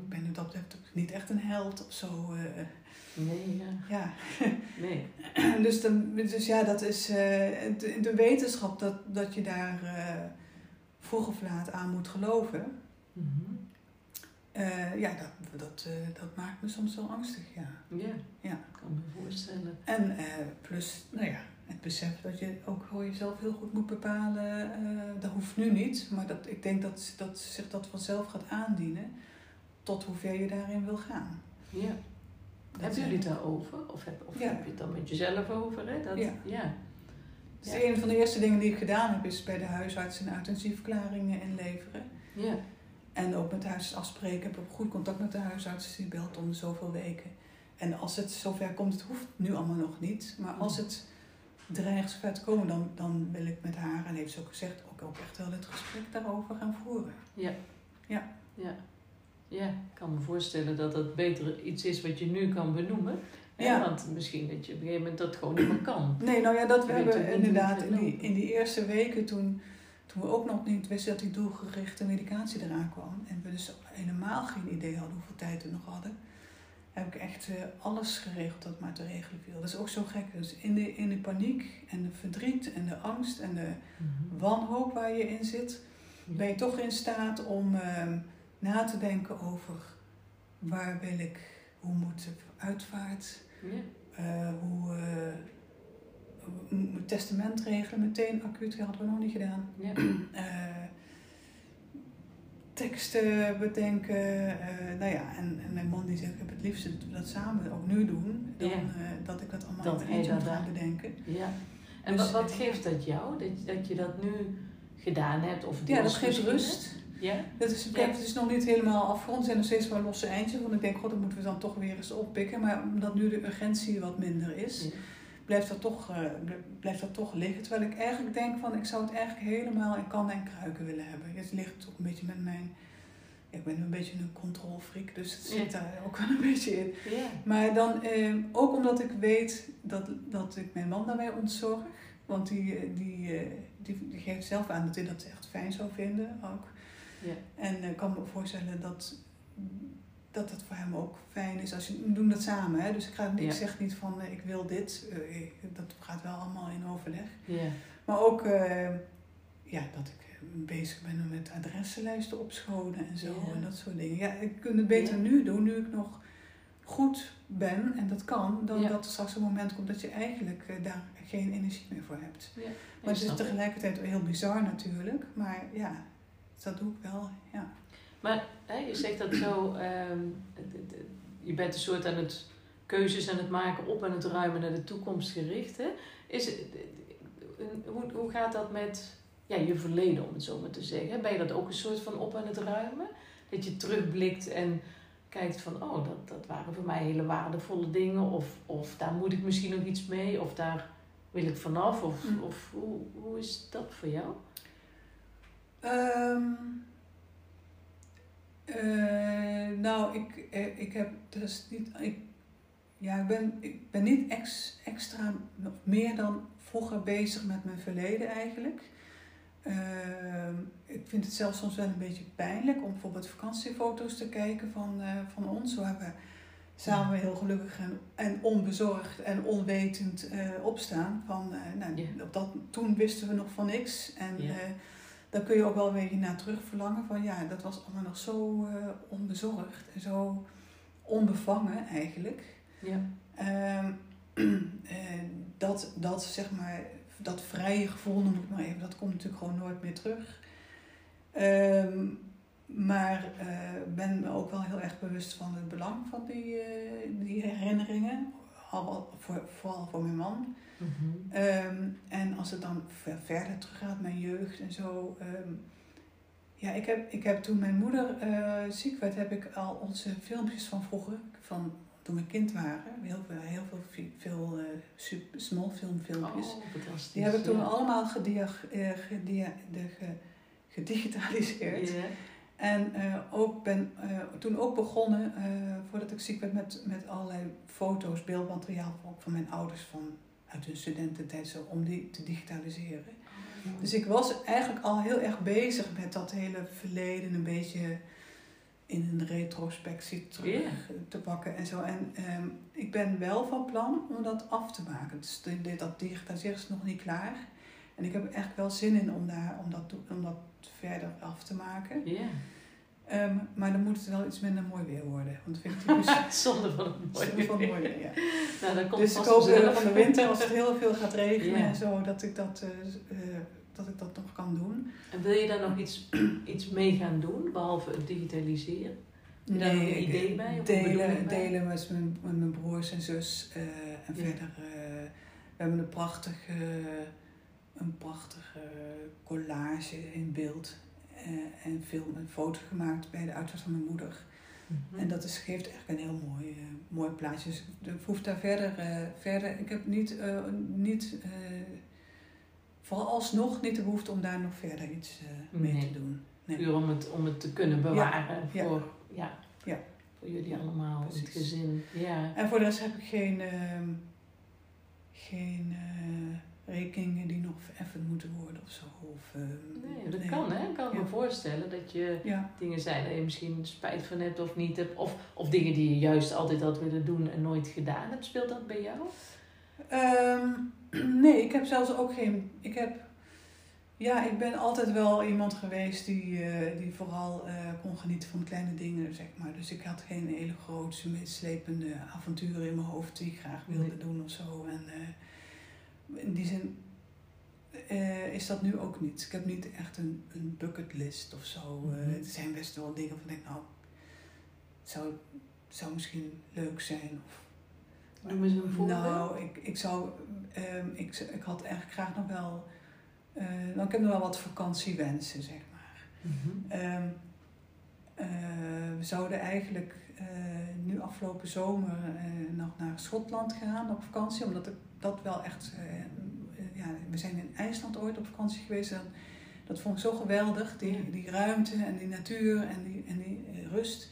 ik ben dat betreft ook niet echt een held of zo. Nee, ja. ja, Nee. dus, dan, dus ja, dat is de, de wetenschap dat, dat je daar vroeg of laat aan moet geloven. Mhm. Eh, ja, dat, dat, eh, dat maakt me soms wel angstig, ja. Ja, Ja. ik kan me voorstellen. En eh, plus, nou ja, het besef dat je ook voor jezelf heel goed moet bepalen. dat hoeft nu niet, maar dat, ik denk dat, dat zich dat vanzelf gaat aandienen. Tot hoever je daarin wil gaan. Ja. Dat Hebben jullie het daarover? Of, heb, of Ja. heb je het dan met jezelf over? Hè? Dat, Ja. ja. Dus Ja. een van de eerste dingen die ik gedaan heb, is bij de huisarts een inleveren. Ja. En ook met de huisarts afspreken. Ik heb goed contact met de huisarts. Die belt om zoveel weken. En als het zover komt, het hoeft nu allemaal nog niet. Maar als het dreigt zover te komen, dan, dan wil ik met haar, en heeft ze ook gezegd, ook, ook echt wel het gesprek daarover gaan voeren. Ja. Ja. Ja. Ja, ik kan me voorstellen dat dat beter iets is wat je nu kan benoemen. Ja. Want misschien dat je op een gegeven moment dat gewoon niet meer kan. Nee, nou ja, dat we hebben inderdaad in die, in die eerste weken toen, toen we ook nog niet wisten dat die doelgerichte medicatie eraan kwam. En we dus helemaal geen idee hadden hoeveel tijd we nog hadden. Heb ik echt eh, alles geregeld dat maar te regelen viel. Dat is ook zo gek. Dus in de, in de paniek en de verdriet en de angst en de wanhoop waar je in zit, ben je toch in staat om ehm, na te denken over waar wil ik, hoe moet de uitvaart, Ja. eh, hoe eh, testament regelen, meteen acuut, dat hadden we nog niet gedaan. Ja. Eh, teksten bedenken, nou ja, en, en mijn man die zegt, ik heb het liefst dat we dat samen ook nu doen, dan dat ik dat allemaal Dat in moet gaan bedenken. ja. En Dus, wat, wat geeft dat jou? Dat, dat je dat nu gedaan hebt? Of Ja, dat geeft rust. Ja? Dat is, het is nog niet helemaal afgerond. Er zijn nog steeds wel losse eindjes. Want ik denk, god, dat moeten we dan toch weer eens oppikken. Maar omdat nu de urgentie wat minder is, Ja. blijft dat toch, eh, blijft dat toch liggen. Terwijl ik eigenlijk denk van, ik zou het eigenlijk helemaal in kannen en kruiken willen hebben. Het ligt toch een beetje met mijn... ja, ik ben een beetje een controlfreak, dus het zit daar ook wel een beetje in. Ja. Maar dan, eh, ook omdat ik weet dat, dat ik mijn man daarbij ontzorg. Want die, eh, die, eh, die, die geeft zelf aan dat hij dat echt fijn zou vinden ook. Ja. En eh, ik kan me voorstellen dat, dat het voor hem ook fijn is. Als je, we doen dat samen, hè? dus ik, ga, ik Ja. zeg niet van eh, ik wil dit. Eh, dat gaat wel allemaal in overleg. Ja. Maar ook eh, ja, dat ik eh, bezig ben met adressenlijsten opschonen en zo Ja. en dat soort dingen. Ja, ik kan het beter Ja. nu doen, nu ik nog goed ben, en dat kan, dan Ja. dat er straks een moment komt dat je eigenlijk eh, daar geen energie meer voor hebt. Ja, Maar het is tegelijkertijd heel bizar natuurlijk, maar ja, dat doe ik wel, ja. Maar hè, je zegt dat zo, ehm, je bent een soort aan het keuzes aan het maken, op aan het ruimen naar de toekomst gericht. Hè? Is, hoe, hoe gaat dat met ja, je verleden, om het zo maar te zeggen? Ben je dat ook een soort van op aan het ruimen? Dat je terugblikt en kijkt van, oh, dat, dat waren voor mij hele waardevolle dingen. Of, of daar moet ik misschien nog iets mee. Of daar wil ik vanaf. Of, Mm. of hoe, hoe is dat voor jou? Ehm, eh, nou, ik, eh, ik heb dus niet. Ik, ja, ik ben, ik ben niet ex, extra meer dan vroeger bezig met mijn verleden eigenlijk. Ehm, ik vind het zelfs soms wel een beetje pijnlijk om bijvoorbeeld vakantiefoto's te kijken van, eh, van ons. Zo hebben we samen heel gelukkig en, en onbezorgd en onwetend opstaan. Van, nou, op dat, toen wisten we nog van niks. En Ja. Eh, daar kun je ook wel een beetje naar terug verlangen. Van ja, dat was allemaal nog zo eh, onbezorgd en zo onbevangen eigenlijk. Ja. Ehm, eh, dat, dat, zeg maar, dat vrije gevoel, noem ik maar even, dat komt natuurlijk gewoon nooit meer terug. Ehm, maar ik ben me ook wel heel erg bewust van het belang van die, eh, die herinneringen. Voor, vooral voor mijn man. Mhm. Ehm, en als het dan ver- verder teruggaat, mijn jeugd en zo. ehm, ja, ik heb, ik heb toen mijn moeder eh, ziek werd, heb ik al onze filmpjes van vroeger, van toen we kind waren, heel veel, heel veel, veel eh, super, small film filmpjes. Oh. Die heb ik toen ja. allemaal eh, gedia, de, ge- gedigitaliseerd. En eh, ook ben eh, toen ook begonnen, eh, voordat ik ziek werd, met, met allerlei foto's, beeldmateriaal ook van mijn ouders van, uit hun studententijd, zo, om die te digitaliseren. Dus ik was eigenlijk al heel erg bezig met dat hele verleden een beetje in een retrospectie terug te pakken en zo. En ehm, ik ben wel van plan om dat af te maken. Dus de- de- dat digitaliseren is nog niet klaar. En ik heb er echt wel zin in om, daar, om, dat, om dat verder af te maken. Ja. Ehm, maar dan moet het wel iets minder mooi weer worden. Want vind ik typisch Zonde van het mooie. zonde van mooi weer. Ja. Nou, dat komt Dus ik hoop eh, van de winter, als het heel veel gaat regenen en zo, dat ik dat, eh, eh, dat ik dat nog kan doen. En wil je daar nog iets, iets mee gaan doen, behalve het digitaliseren? Heb je daar nog een idee bij of Delen, delen met mijn, met mijn broers en zus. en verder, eh, we hebben een prachtige, een prachtige collage in beeld. eh, en film en foto gemaakt bij de uitvaart van mijn moeder. Mhm. En dat is, geeft echt een heel mooi, eh, mooi plaatje. Dus ik hoef daar verder, eh, verder. Ik heb niet, niet vooralsnog niet de behoefte om daar nog verder iets mee Nee. te doen. Nee. Puur om het, om het te kunnen bewaren Ja. voor, ja. Ja. voor jullie allemaal, het gezin. Ja. En voor de rest heb ik geen, ehm, geen rekeningen die nog vereffend moeten worden of zo. Of, ehm, Nee, dat kan hè. Ik kan me voorstellen dat je Ja, dingen zijn dat je misschien spijt van hebt of niet hebt. Of, of dingen die je juist altijd had willen doen en nooit gedaan hebt. Speelt dat bij jou? Ehm, nee, ik heb zelfs ook geen. Ik heb. Ja, ik ben altijd wel iemand geweest die, eh, die vooral eh, kon genieten van kleine dingen, zeg maar. Dus ik had geen hele grote, meeslepende avonturen in mijn hoofd die ik graag wilde Nee. doen of zo. En eh, in die zin eh, is dat nu ook niet. Ik heb niet echt een, een bucketlist of zo. Mhm. het zijn best wel dingen van ik denk, nou, het zou, het zou misschien leuk zijn. Of, Noem eens een voorbeeld. nou, ik, ik zou. ehm, ik, ik had eigenlijk graag nog wel. eh nou, ik heb nog wel wat vakantiewensen, zeg maar. Mhm. Ehm, eh, we zouden eigenlijk nu afgelopen zomer nog naar Schotland gaan op vakantie, omdat ik dat wel echt. eh, eh, ja, we zijn in IJsland ooit op vakantie geweest. En dat vond ik zo geweldig, die, die ruimte en die natuur en die, en die eh, rust.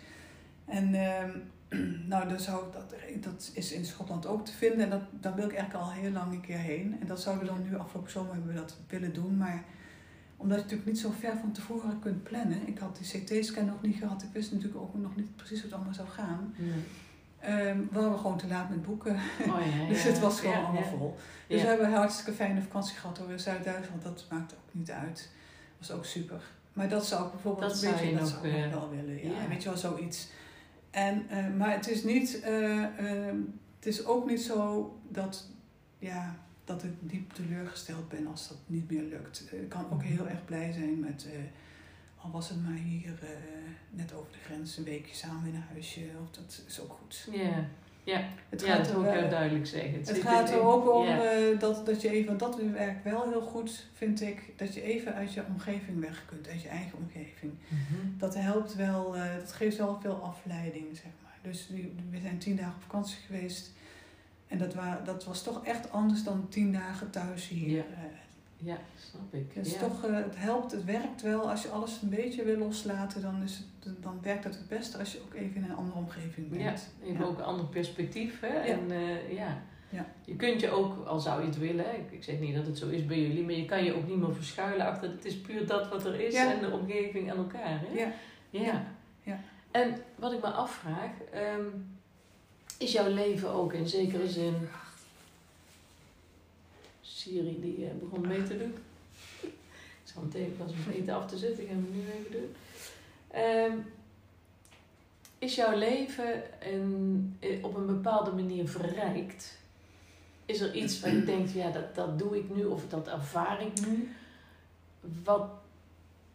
En ehm, nou, dan zou dat, dat is in Schotland ook te vinden. En dat, daar wil ik eigenlijk al heel lang een keer heen. En dat zouden we dan nu afgelopen zomer hebben we dat willen doen. Maar omdat je natuurlijk niet zo ver van tevoren kunt plannen. Ik had die CT-scan nog niet gehad. Ik wist natuurlijk ook nog niet precies hoe het allemaal zou gaan. Ehm waren we gewoon te laat met boeken. Oh, ja, Dus het was gewoon allemaal vol. Dus we hebben een hartstikke fijne vakantie gehad door in Zuid-Duitsland. Dat maakt ook niet uit. was ook super. Maar dat zou ik bijvoorbeeld Dat een beetje je dat nog, zou ik eh, wel willen. Ja. weet je wel, zoiets. En, eh, maar het is, niet, eh, het is ook niet zo dat, ja, dat ik diep teleurgesteld ben als dat niet meer lukt. Ik kan ook heel erg blij zijn met, al was het maar hier eh, net over de grens een weekje samen in een huisje. Of dat is ook goed. Ja, ja. Het ja dat er wil ik heel duidelijk zeggen. het gaat er ook om Ja. eh, dat, dat je even, dat werkt wel heel goed, vind ik, dat je even uit je omgeving weg kunt, uit je eigen omgeving. Mhm. Dat helpt wel, eh, dat geeft wel veel afleiding, zeg maar. Dus we zijn tien dagen op vakantie geweest. En dat, wa- dat was toch echt anders dan tien dagen thuis hier. Ja. Ja, snap ik. Het, is ja. toch, eh, het helpt, het werkt wel. Als je alles een beetje wil loslaten, dan, is het, dan werkt het het beste als je ook even in een andere omgeving bent. Ja, even Ja. ook een ander perspectief. Hè? Ja. En eh, ja. Ja. je kunt je ook, al zou je het willen, hè, ik, ik zeg niet dat het zo is bij jullie, maar je kan je ook niet meer verschuilen achter het is puur dat wat er is Ja. en de omgeving en elkaar. Hè? Ja. Ja. Ja. Ja. En wat ik me afvraag, ehm, is jouw leven ook in zekere zin. Siri die eh, begon mee te doen. Ik zal meteen pas om eten af te zetten, ik ga hem nu even doen. Ehm, is jouw leven een, eh, op een bepaalde manier verrijkt? Is er iets waar je denkt, ja, dat, dat doe ik nu of dat ervaar ik nu? Wat,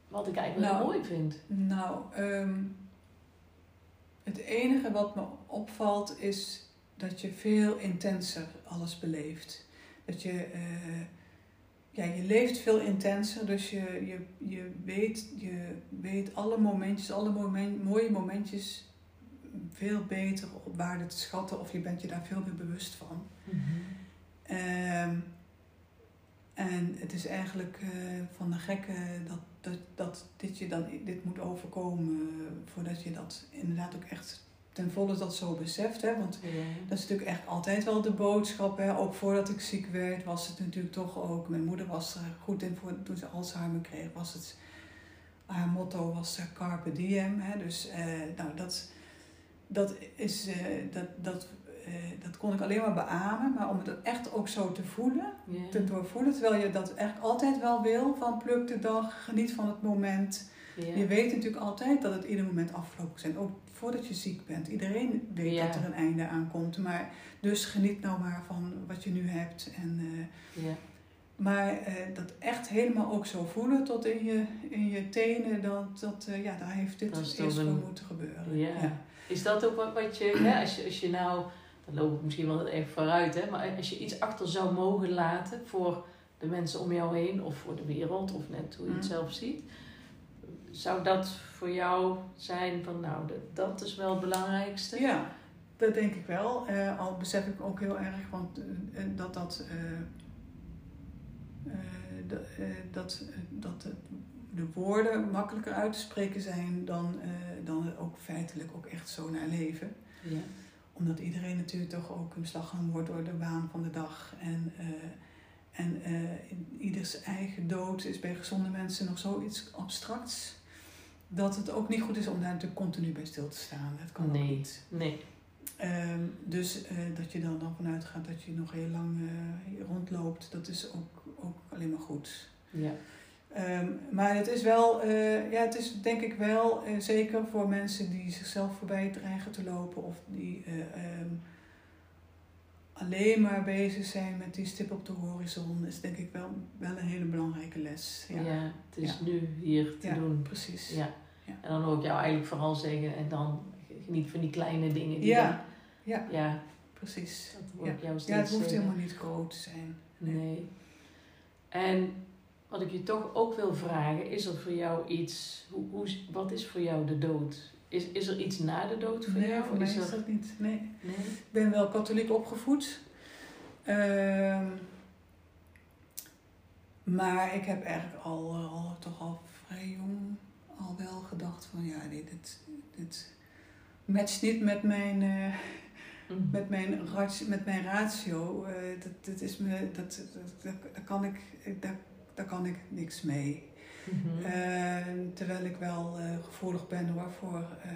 wat ik eigenlijk wel Nou, mooi vind. Nou, ehm, het enige wat me opvalt is dat je veel intenser alles beleeft. Dat je, eh, ja, je leeft veel intenser, dus je, je, je, weet, je weet alle momentjes, alle moment, mooie momentjes veel beter op waarde te schatten of je bent je daar veel meer bewust van. Ehm, en het is eigenlijk eh, van de gekke dat, dat, dat dit je dan dit moet overkomen eh, voordat je dat inderdaad ook echt ten volle dat zo beseft. Hè? Want Ja. dat is natuurlijk echt altijd wel de boodschap. Hè? Ook voordat ik ziek werd was het natuurlijk toch ook. Mijn moeder was er goed in voor, toen ze Alzheimer kreeg. Was het, haar motto was eh, Carpe Diem. Hè? Dus eh, nou, dat, dat, is, eh, dat, dat, eh, dat kon ik alleen maar beamen. Maar om het echt ook zo te voelen Ja. te doorvoelen. Terwijl je dat echt altijd wel wil. Van pluk de dag, geniet van het moment. Je weet natuurlijk altijd dat het ieder moment afgelopen zijn. Ook voordat je ziek bent. Iedereen weet dat er een einde aankomt. Maar dus geniet nou maar van wat je nu hebt. En, eh, Ja. maar eh, dat echt helemaal ook zo voelen tot in je, in je tenen. Dat, dat, eh, ja, daar heeft dit is eerst voor een- moeten gebeuren. Ja. Is dat ook wat, wat je, hè, als je, als je nou, dan loop ik misschien wel even vooruit, hè, maar als je iets achter zou mogen laten voor de mensen om jou heen of voor de wereld of net hoe je het Mm. zelf ziet, zou dat voor jou zijn van nou, dat, dat is wel het belangrijkste? Ja, dat denk ik wel. Eh, al besef ik ook heel erg want, eh, dat dat, eh, dat, dat, de woorden makkelijker uit te spreken zijn dan, dan ook feitelijk ook echt zo naar leven. Ja. Omdat iedereen natuurlijk toch ook in beslag genomen wordt door de waan van de dag. En, en ieders eigen dood is bij gezonde mensen nog zoiets abstracts. Dat het ook niet goed is om daar natuurlijk continu bij stil te staan. Dat kan ook niet. Nee. Ehm, dus eh, dat je dan, dan vanuit gaat dat je nog heel lang eh, rondloopt, dat is ook, ook alleen maar goed. Ja. Ehm, maar het is wel, eh, ja, het is denk ik wel, zeker voor mensen die zichzelf voorbij dreigen te lopen of die eh, ehm, alleen maar bezig zijn met die stip op de horizon, is denk ik wel, wel een hele belangrijke les. Ja. Ja, het is Ja. nu hier te Ja. doen. precies. Ja. Ja. En dan hoor ik jou eigenlijk vooral zeggen en dan geniet van die kleine dingen. Die Ja, dan- ja, ja, precies. dat hoor ik jou steeds Ja, het hoeft zeggen. helemaal niet groot te zijn. Nee. En wat ik je toch ook wil vragen, is er voor jou iets, hoe, hoe, wat is voor jou de dood? Is, is er iets na de dood voor Nee, jou? voor mij is is er... dat niet. Nee. Nee? Ik ben wel katholiek opgevoed. Ehm, maar ik heb eigenlijk al, eh, al, toch al vrij jong al wel gedacht van ja, nee, dit, dit matcht niet met mijn, eh, Mhm. met mijn, rat- met mijn ratio. Eh, dat, dat is me, dat, dat, daar, kan ik, daar, daar kan ik niks mee. Mhm. Eh, terwijl ik wel eh, gevoelig ben hoor, voor eh,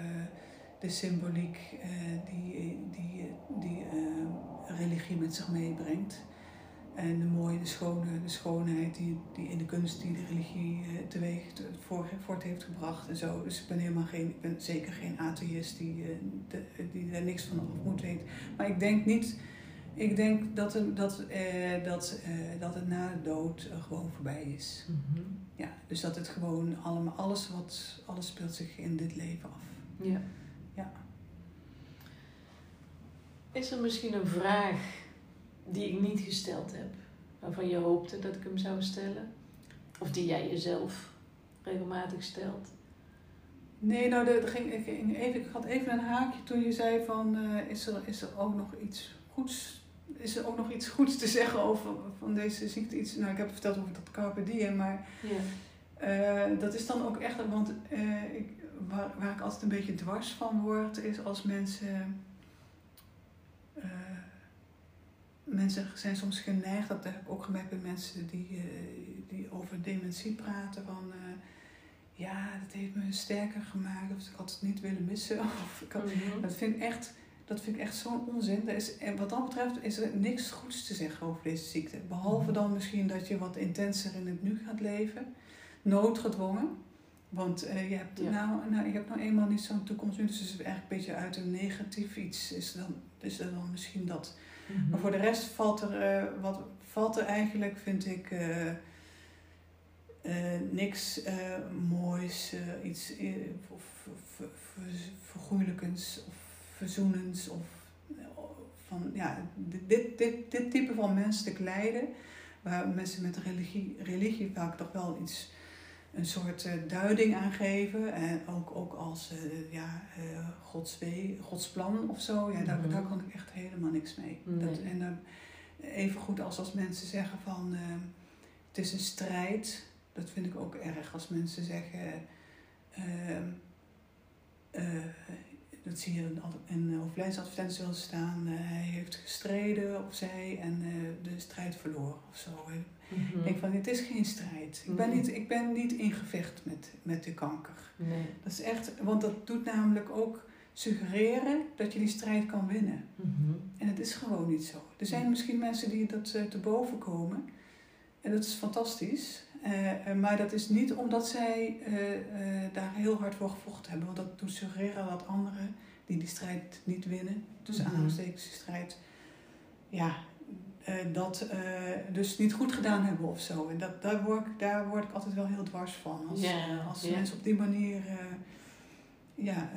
de symboliek eh, die, die, die eh, religie met zich meebrengt. En de mooie, de, schone, de schoonheid die, die in de kunst die de religie uh, teweeg voor, voort heeft gebracht en zo. Dus ik ben helemaal geen, ik ben zeker geen atheïst die, uh, de, die er niks van af moet weten. Maar ik denk niet, ik denk dat, het, dat, uh, dat, dat het na de dood gewoon voorbij is. Mm -hmm. Ja, dus dat het gewoon allemaal, alles wat, alles speelt zich in dit leven af. Ja. Ja. Is er misschien een vraag die ik niet gesteld heb, waarvan je hoopte dat ik hem zou stellen? Of die jij jezelf regelmatig stelt? Nee, nou, er ging, ik, ging even, ik had even een haakje toen je zei van, uh, is, er, is er ook nog iets goeds, is er ook nog iets goeds te zeggen over van deze ziekte? Iets, nou, ik heb verteld over dat carpe diem, maar ja. uh, dat is dan ook echt, want uh, ik, waar, waar ik altijd een beetje dwars van word, is als mensen mensen zijn soms geneigd, dat heb ik ook gemerkt bij mensen die, uh, die over dementie praten, van uh, ja, dat heeft me sterker gemaakt, of ik had het niet willen missen. Of ik had, mm -hmm. Dat vind ik echt, dat vind ik echt zo'n onzin. Er is, en wat dat betreft is er niks goeds te zeggen over deze ziekte. Behalve dan misschien dat je wat intenser in het nu gaat leven, noodgedwongen. Want uh, je, hebt ja. nou, nou, je hebt nou eenmaal niet zo'n toekomst nu, dus het is eigenlijk een beetje uit een negatief iets. Is dan, is er dan misschien dat Mhm. maar voor de rest valt er, uh, wat, valt er eigenlijk, vind ik, uh, uh, niks moois, iets vergoeilijkends of verzoenends. Of, van, ja, dit, dit, dit type van menselijk lijden, waar mensen met religie, religie vaak toch wel iets een soort uh, duiding aan geven. En ook, ook als uh, ja, uh, Gods, wee, Gods plan of zo. Ja, daar, Mhm. daar kan ik echt helemaal niks mee. Nee. Dat, en even goed als als mensen zeggen van het is een strijd. Dat vind ik ook erg als mensen zeggen. Dat zie je in, in overlijdensadvertenties wel staan. hij heeft gestreden of zij en de strijd verloren of zo. Mhm. Ik denk van, het is geen strijd. Ik ben Mhm. niet, ik ben niet in gevecht met, met de kanker. Nee. Dat is echt, want dat doet namelijk ook suggereren dat je die strijd kan winnen. Mhm. En het is gewoon niet zo. Er zijn misschien mensen die dat uh, te boven komen. En dat is fantastisch. Uh, maar dat is niet omdat zij uh, daar heel hard voor gevochten hebben. Want dat doet suggereren dat anderen die die strijd niet winnen, tussen Mhm. aanhalingstekens die strijd, ja, dat dus niet goed gedaan hebben of zo. En dat, daar, word ik, daar word ik altijd wel heel dwars van. Als, als mensen op die manier ja,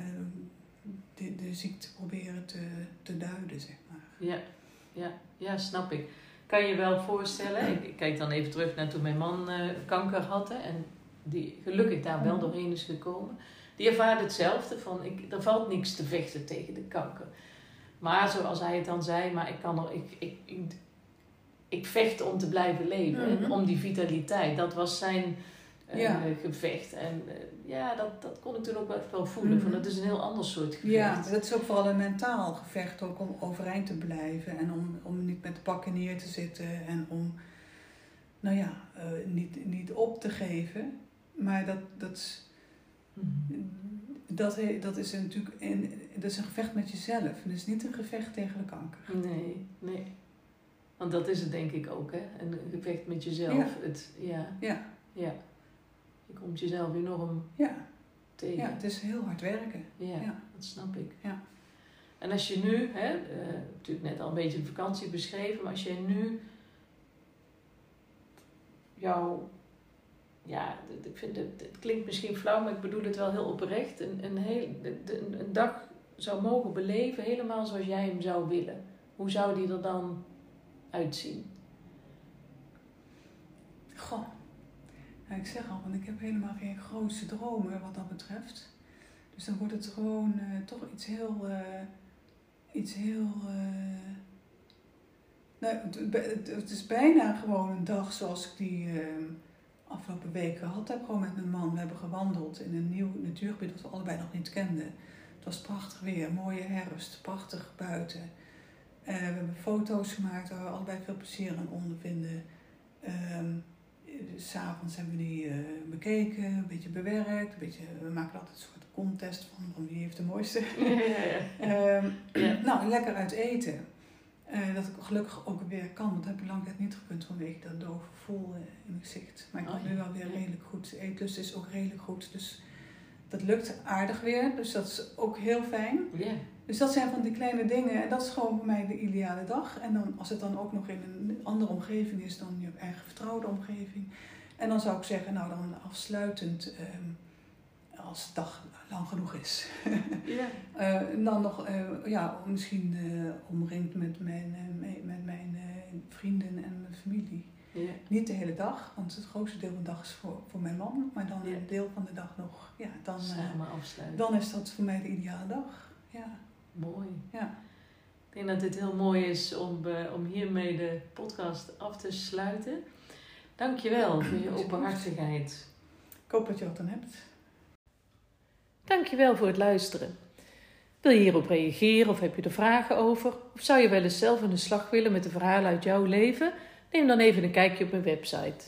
de, de ziekte proberen te, te duiden, zeg maar. Ja, ja, ja, snap ik. Kan je wel voorstellen, ik, kijk dan even terug naar toen mijn man kanker had en die gelukkig daar wel doorheen is gekomen. Die ervaarde hetzelfde van, ik, er valt niks te vechten tegen de kanker. Maar zoals hij het dan zei, maar ik kan er, ik, ik, ik, ik vecht om te blijven leven. Mhm. En om die vitaliteit. Dat was zijn uh, Ja. gevecht. En uh, ja, dat, dat kon ik toen ook wel, wel voelen. Mhm. Van, dat is een heel ander soort gevecht. Ja, dat is ook vooral een mentaal gevecht ook om overeind te blijven. En om, om niet met de pakken neer te zitten. En om, nou ja, uh, niet, niet op te geven. Maar dat, dat, Mhm. dat, dat is natuurlijk een, dat is een gevecht met jezelf. Het is niet een gevecht tegen de kanker. Nee, nee. Want dat is het denk ik ook, hè? Een gevecht met jezelf. Ja. Het, ja. Ja. ja. Je komt jezelf enorm Ja, tegen. ja het is heel hard werken. Ja, Ja. dat snap ik. Ja. En als je nu, hè, uh, natuurlijk net al een beetje de vakantie beschreven, maar als je nu jouw, ja, ik vind het, het klinkt misschien flauw, maar ik bedoel het wel heel oprecht, een, een, heel, een, een dag zou mogen beleven helemaal zoals jij hem zou willen. Hoe zou die er dan uitzien? Goh. Ik zeg al, want ik heb helemaal geen grootste dromen wat dat betreft. Dus dan wordt het gewoon uh, toch iets heel. Uh, iets heel. Uh, nou, het, is bijna gewoon een dag zoals ik die afgelopen weken had. heb gewoon met mijn man. We hebben gewandeld in een nieuw natuurgebied dat we allebei nog niet kenden. Het was prachtig weer, mooie herfst, prachtig buiten. we hebben foto's gemaakt waar we allebei veel plezier aan ondervinden. Um, S'avonds hebben we die uh, bekeken, een beetje bewerkt. Een beetje, we maken altijd een soort contest van, van wie heeft de mooiste. Ja, ja, um. Nou, lekker uit eten. Eh, dat ik gelukkig ook weer kan, want dat heb ik lang tijd niet gekund vanwege dat dove voel in mijn gezicht. Maar ik Oh, kan ja. nu wel weer redelijk goed. Eetlust is ook redelijk goed. Dus dat lukt aardig weer. Dus dat is ook heel fijn. Ja. Dus dat zijn van die kleine dingen. En dat is gewoon voor mij de ideale dag. En dan, als het dan ook nog in een andere omgeving is dan je eigen vertrouwde omgeving. En dan zou ik zeggen, nou dan afsluitend, ehm, als de dag lang genoeg is. Ja. Eh, dan nog, eh, ja, misschien eh, omringd met mijn, me- met mijn vrienden en mijn familie. Ja. Niet de hele dag, want het grootste deel van de dag is voor, voor mijn man. Maar dan Ja. een deel van de dag nog, ja, dan, Samen afsluiten. dan is dat voor mij de ideale dag. Ja, Mooi. ja. Ik denk dat dit heel mooi is om, eh, om hiermee de podcast af te sluiten. Dankjewel voor je openhartigheid. Ik hoop dat je wat aan hebt. Dankjewel voor het luisteren. Wil je hierop reageren of heb je er vragen over? Of zou je wel eens zelf aan de slag willen met de verhalen uit jouw leven? Neem dan even een kijkje op mijn website